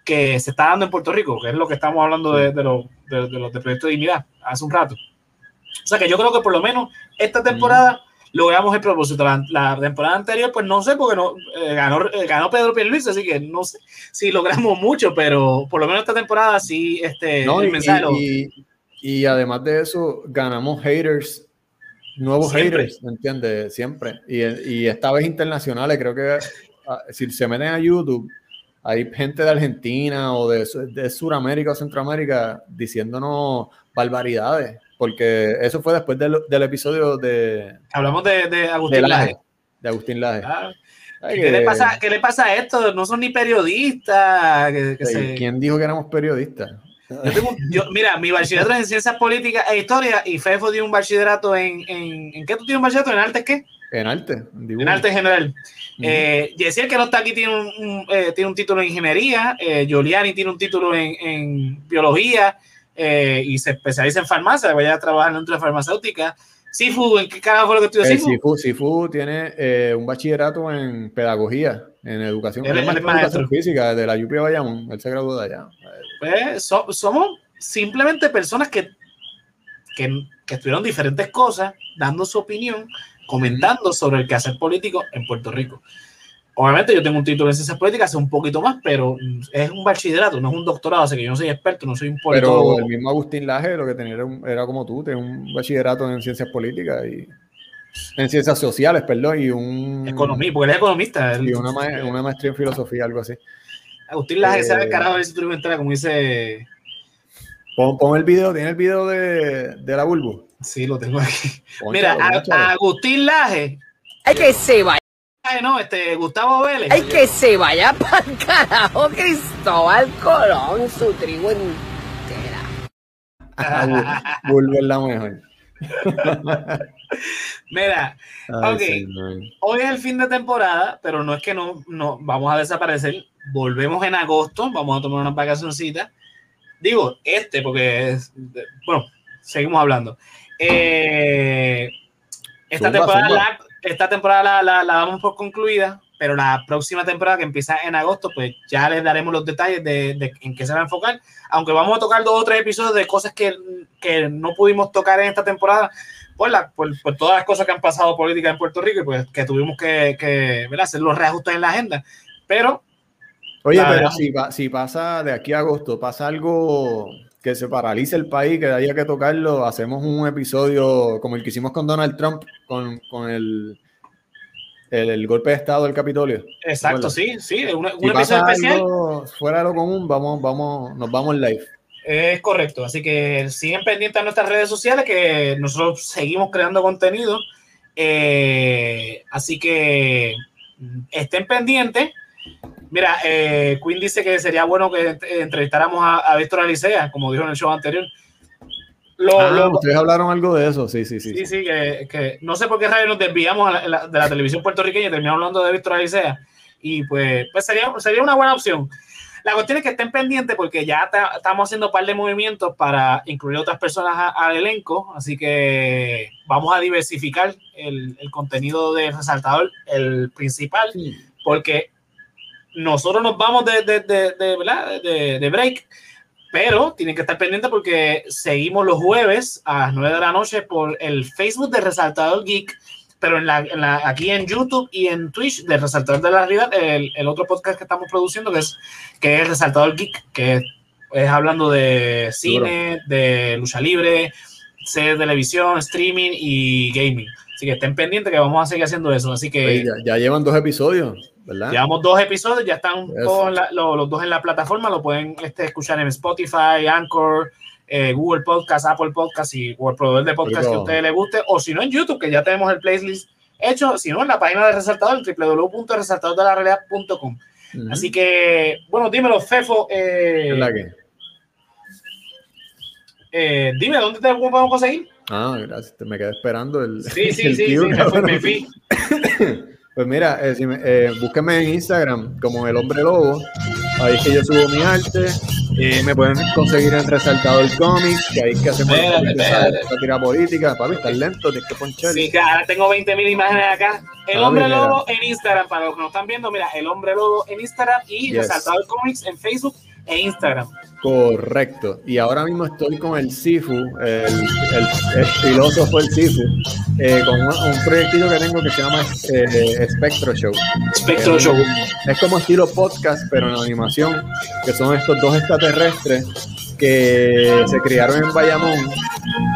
que se está dando en Puerto Rico, que es lo que estamos hablando de, de, los de, los de Proyecto de Dignidad hace un rato. O sea que yo creo que por lo menos esta temporada logramos el propósito. La, temporada anterior, pues no sé, porque no, eh, ganó, eh, ganó Pedro Pierluis, así que no sé si logramos mucho, pero por lo menos esta temporada sí, este, no, y, y, además de eso, ganamos haters, nuevos haters, ¿me entiendes? Siempre. Y, y esta vez internacionales, creo que ah, si se meten a YouTube, hay gente de Argentina o de, de Sudamérica o Centroamérica diciéndonos barbaridades, porque eso fue después del, del episodio de... Hablamos de, de Agustín Laje. De Agustín Laje. Ah, ¿Qué, le pasa, ¿Qué le pasa a esto? No son ni periodistas. ¿Quién dijo que éramos periodistas? Yo tengo, yo, mira, mi bachillerato es en ciencias políticas e historia y Fefo dio un bachillerato en, en, en. ¿Qué tú tienes un bachillerato? ¿En artes qué? En arte. En arte en general. Eh, Yesiel, que no está aquí, tiene un, eh, tiene un título en ingeniería. Eh, Giuliani tiene un título en, en biología eh, y se especializa en farmacia. Vaya a trabajar en la industria farmacéutica. Sifu, ¿en qué carajo fue lo que estudió Sifu? Sifu, Sifu tiene eh, un bachillerato en pedagogía, en educación, él, él educación física, de la UP Bayamón. Él se graduó de allá. Pues somos simplemente personas que, que, que estudiaron diferentes cosas, dando su opinión comentando sobre el quehacer político en Puerto Rico. Obviamente yo tengo un título en ciencias políticas, un poquito más, pero es un bachillerato, no es un doctorado, así que yo no soy experto, no soy un politólogo. Pero el mismo Agustín Laje lo que tenía era, como tú, tenía un bachillerato en ciencias políticas y en ciencias sociales, perdón, y un... Economía, porque él es economista. Y una, una, maestría en filosofía, algo así. Agustín Laje eh, sabe carajo ver si tú como dice... Pon, pon, el video, tiene el video de, de la Bulbo. Sí, lo tengo aquí. Mira, a, Agustín Laje. Hay que se vaya. No, este, Gustavo Vélez. Hay que se vaya para carajo Cristóbal Colón, su tribu entera. Bulbo es la mejor. Mira, ok, hoy es el fin de temporada, pero no es que no, no vamos a desaparecer. Volvemos en agosto, vamos a tomar una vacacioncita. Digo, este, porque, es, bueno, seguimos hablando. Eh, esta, temporada, esta temporada la, damos por concluida, pero la próxima temporada que empieza en agosto, pues ya les daremos los detalles de, en qué se va a enfocar. Aunque vamos a tocar dos o tres episodios de cosas que, que no pudimos tocar en esta temporada por, la, por, todas las cosas que han pasado políticas en Puerto Rico y pues que tuvimos que, que hacer los reajustes en la agenda. Pero. Oye, pero si, si pasa de aquí a agosto, pasa algo que se paralice el país, que haya que tocarlo, hacemos un episodio como el que hicimos con Donald Trump, con, con el, el, golpe de Estado del Capitolio. Exacto, sí, sí, un, episodio especial. fuera de lo común, vamos, vamos, nos vamos live. Es correcto, así que siguen pendientes a nuestras redes sociales, que nosotros seguimos creando contenido. Eh, así que estén pendientes. Mira, eh, Quinn dice que sería bueno que entrevistáramos a, Víctor Alicea, como dijo en el show anterior. Ah, ustedes hablaron algo de eso, sí, sí, sí. Sí, sí, que, no sé por qué radio nos desviamos de la televisión puertorriqueña y terminamos hablando de Víctor Alicea. Y pues, pues sería, sería una buena opción. La cuestión es que estén pendientes porque ya estamos haciendo un par de movimientos para incluir otras personas al elenco, así que vamos a diversificar el, contenido de resaltador, el principal, porque nosotros nos vamos de, de, de, de, break, pero tienen que estar pendientes porque seguimos los jueves a las 9 de la noche por el Facebook de Resaltador Geek, pero en la, aquí en YouTube y en Twitch de Resaltador de la Realidad, el, el, otro podcast que estamos produciendo, que es, que es Resaltador Geek, que es, hablando de cine, de lucha libre, series de televisión, streaming y gaming. Así que estén pendientes que vamos a seguir haciendo eso. Así que. ya, llevan dos episodios, ¿verdad? Llevamos dos episodios, ya están todos los, dos en la plataforma. Lo pueden este, escuchar en Spotify, Anchor, eh, Google Podcast, Apple Podcast y o el proveedor de podcast que a ustedes les guste. O si no, en YouTube, que ya tenemos el playlist hecho. Si no, en la página de Resaltador, www.resaltadordelarealidad.com. Así que, bueno, dímelo, Fefo. Eh, ¿La qué? Eh, dime, ¿dónde te podemos conseguir? Ah, gracias, me quedé esperando el. Sí, sí, sí, me, fui. Pues mira, eh, si eh, búsquenme en Instagram como el hombre lobo. Ahí es que yo subo mi arte. Y me pueden conseguir en Resaltador Comics, que ahí es que hacemos la tira política. Papi, estás lento, tienes que ponchar. Sí, ahora tengo 20.000 imágenes acá. El hombre lobo en Instagram, para los que nos están viendo, mira, el hombre lobo en Instagram y Resaltador Comics en Facebook e Instagram. Correcto. Y ahora mismo estoy con el Sifu, el, el, filósofo el Sifu, eh, con un, proyectito que tengo que se llama eh, Spectro Show. Spectro Show. Es como estilo podcast, pero en animación, que son estos dos extraterrestres que se criaron en Bayamón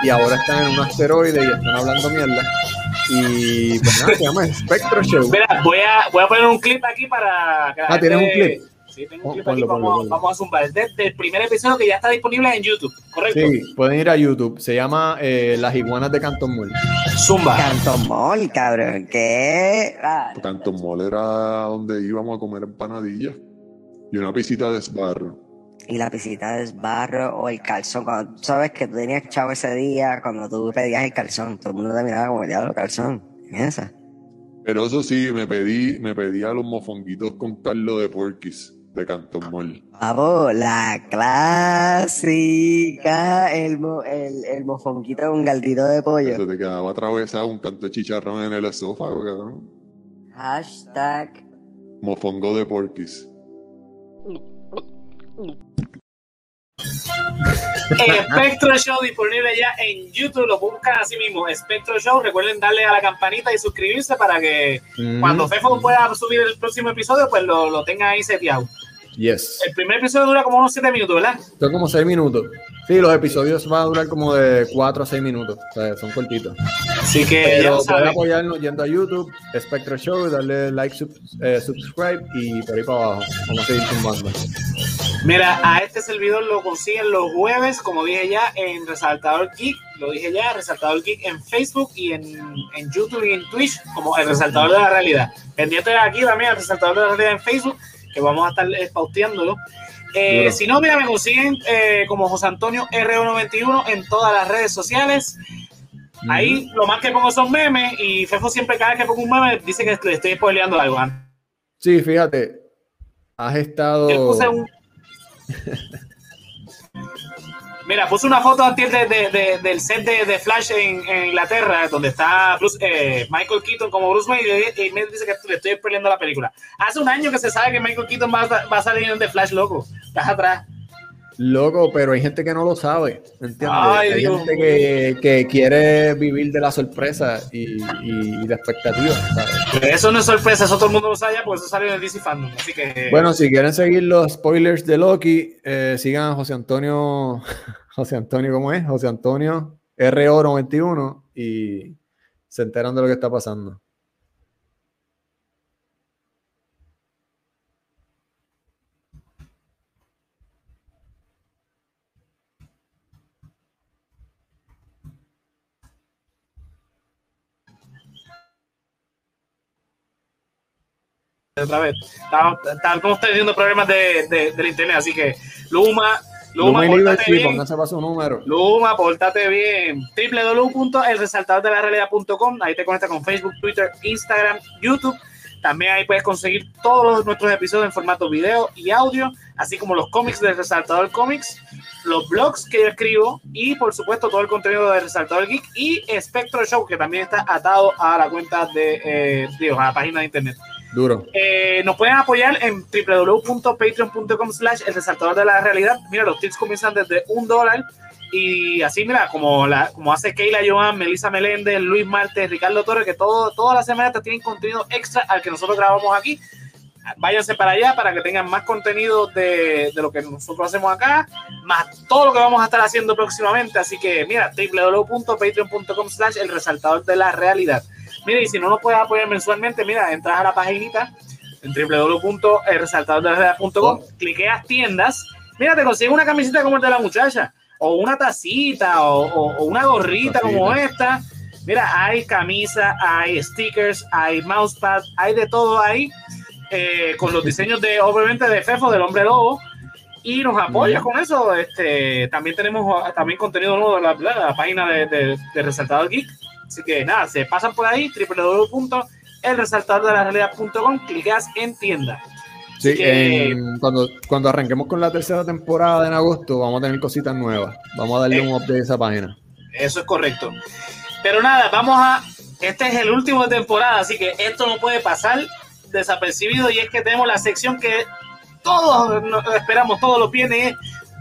y ahora están en un asteroide y están hablando mierda. Y pues nada, se llama Spectro Show. Mira, voy a, voy a poner un clip aquí para... ah, ¿tienes un clip? Sí, tengo un clip aquí, vamos, a zumbar. Desde el primer episodio que ya está disponible en YouTube, ¿correcto? Sí, pueden ir a YouTube. Se llama eh, Las iguanas de Canton Mall. Zumba. Canton Mall, cabrón. ¿Qué? Ah. Canton Mall era donde íbamos a comer empanadillas y una pisita de esbarro. Y la pisita de esbarro o el calzón. Cuando sabes que tú tenías chavo ese día, cuando tú pedías el calzón, todo el mundo te miraba como diablo calzón. esa? Pero eso sí, me pedí, me pedía los mofonguitos con Carlos de Porquis de Canton Mall. Vamos, la clásica, el, el, el mofonquito con galdito de pollo. Eso te quedaba atravesado un canto de chicharrón en el esófago, cabrón. Hashtag. Mofongo de porquis. Spectro Show disponible ya en YouTube, lo buscan así mismo, Spectro Show. Recuerden darle a la campanita y suscribirse para que cuando Fefo pueda subir el próximo episodio, pues lo, lo tenga ahí seteado. Yes. El primer episodio dura como unos 7 minutos, ¿verdad? Son como 6 minutos. Sí, los episodios van a durar como de 4 a 6 minutos. O sea, son cortitos. Así que Pero pueden apoyarnos yendo a YouTube, Spectro Show, darle like, eh, subscribe y por ahí para abajo. Vamos a seguir tumbando. Mira, a este servidor lo consiguen los jueves, como dije ya, en Resaltador Geek. Lo dije ya, Resaltador Geek en Facebook y en, en YouTube y en Twitch, como el Resaltador de la Realidad. Pendiente de aquí también, el Resaltador de la Realidad en Facebook que vamos a estar pauteándolo. Eh, si no, mira, me consiguen eh, como José Antonio RO91 en todas las redes sociales. Ahí lo más que pongo son memes y Fefo siempre cada vez que pongo un meme dice que le estoy spoileando algo. ¿ah? Sí, fíjate, has estado... Mira, puse una foto antes de, del set de, Flash en, Inglaterra, donde está eh, Michael Keaton como Bruce Wayne, y, me dice que le estoy perdiendo la película. Hace un año que se sabe que Michael Keaton va, va a salir en The Flash, loco. Estás atrás. Loco, pero hay gente que no lo sabe, ¿entiendes? hay gente que, que, quiere vivir de la sorpresa y, y de expectativas. Eso no es sorpresa, eso todo el mundo lo sabe porque eso salió en el DC Fandom. Así que... Bueno, si quieren seguir los spoilers de Loki, eh, sigan a José Antonio, José Antonio, ¿cómo es? José Antonio RO91 y se enteran de lo que está pasando. Otra vez. Estamos, teniendo problemas de, de, del internet, así que Luma, Luma, Luma bien. número. Luma, pórtate bien. www.elresaltadordelarealidad.com Ahí te conectas con Facebook, Twitter, Instagram, YouTube. También ahí puedes conseguir todos nuestros episodios en formato video y audio, así como los cómics del Resaltador Comics, los blogs que yo escribo y, por supuesto, todo el contenido del Resaltador Geek y Spectro Show, que también está atado a la cuenta de, eh, a la página de internet. Eh, nos pueden apoyar en www.patreon.com slash el resaltador de la realidad. Mira, los tips comienzan desde un dólar. Y así, mira, como, hace Keila Joan, Melissa Meléndez, Luis Marte, Ricardo Torres, que todo, todas las semanas tienen contenido extra al que nosotros grabamos aquí. Váyanse para allá para que tengan más contenido de, de lo que nosotros hacemos acá, más todo lo que vamos a estar haciendo próximamente. Así que, mira, www.patreon.com slash el resaltador de la realidad. Mira, y si no nos puedes apoyar mensualmente, mira, entras a la paginita en www.resaltadorderealidad.com, cliqueas tiendas, mira, te consigues una camiseta como el de la muchacha, o una tacita, o, una gorrita como esta. Mira, hay camisa, hay stickers, hay mousepad, hay de todo ahí. eh, con los diseños de, obviamente, de Fefo, del hombre lobo, y nos apoya con eso. Este, también tenemos también contenido nuevo en la, página de, de, de, Resaltador Geek. Así que nada, se pasan por ahí, www.elresaltadordelarealidad.com, clicas en tienda. Sí, cuando, cuando arranquemos con la tercera temporada en agosto, vamos a tener cositas nuevas. Vamos a darle un update a esa página. Eso es correcto. Pero nada, vamos a. Este es el último de temporada, así que esto no puede pasar desapercibido. Y es que tenemos la sección que todos esperamos, todos los viernes.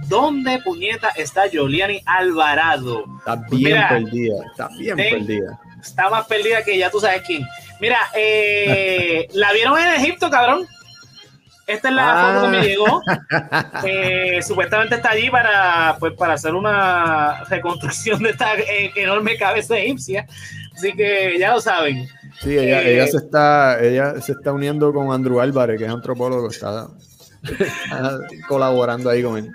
¿Dónde puñeta está Giuliani Alvarado? Está bien perdida, está bien perdida. Está más perdida que ya tú sabes quién. Mira, eh, ¿la vieron en Egipto, cabrón? Esta es la foto que me ah. llegó. Eh, supuestamente está allí para, pues, para hacer una reconstrucción de esta eh, enorme cabeza egipcia. Así que ya lo saben. Sí, ella, eh, ella, se está, ella se está uniendo con Andrew Álvarez, que es antropólogo, está, colaborando ahí con él.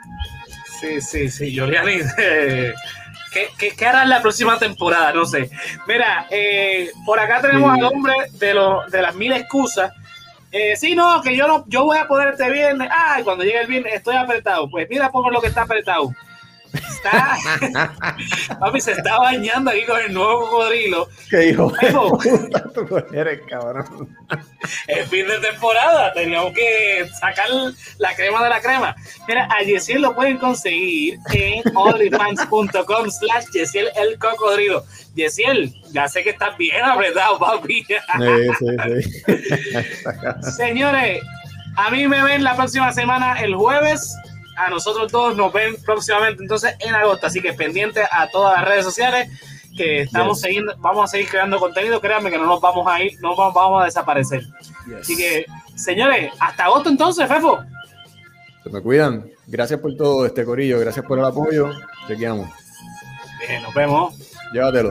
Sí, sí, sí, Giuliani. ¿Qué, qué, qué hará en la próxima temporada? No sé. Mira, por acá tenemos al hombre de, lo, de las mil excusas eh, sí, no, que yo no, yo voy a poder este viernes. Ay, cuando llegue el viernes estoy apretado. Pues mira, pongo lo que está apretado. Está, papi se está bañando aquí con el nuevo cocodrilo. ¿Qué hijo? Eres cabrón. Es fin de temporada, teníamos que sacar la crema de la crema. Mira, a Yesiel lo pueden conseguir en onlyfans.com slash Yesiel el cocodrilo. Yesiel, ya sé que estás bien apretado, papi. Sí, sí, sí. Señores, a mí me ven la próxima semana el jueves a nosotros todos nos ven próximamente entonces en agosto, así que pendiente a todas las redes sociales que estamos siguiendo, vamos a seguir creando contenido, créanme que no nos vamos a ir, no vamos, a desaparecer. Así que, señores, hasta agosto entonces, Fefo. Se me cuidan. Gracias por todo este corillo, gracias por el apoyo. Chequeamos. Bien, nos vemos. Llévatelo.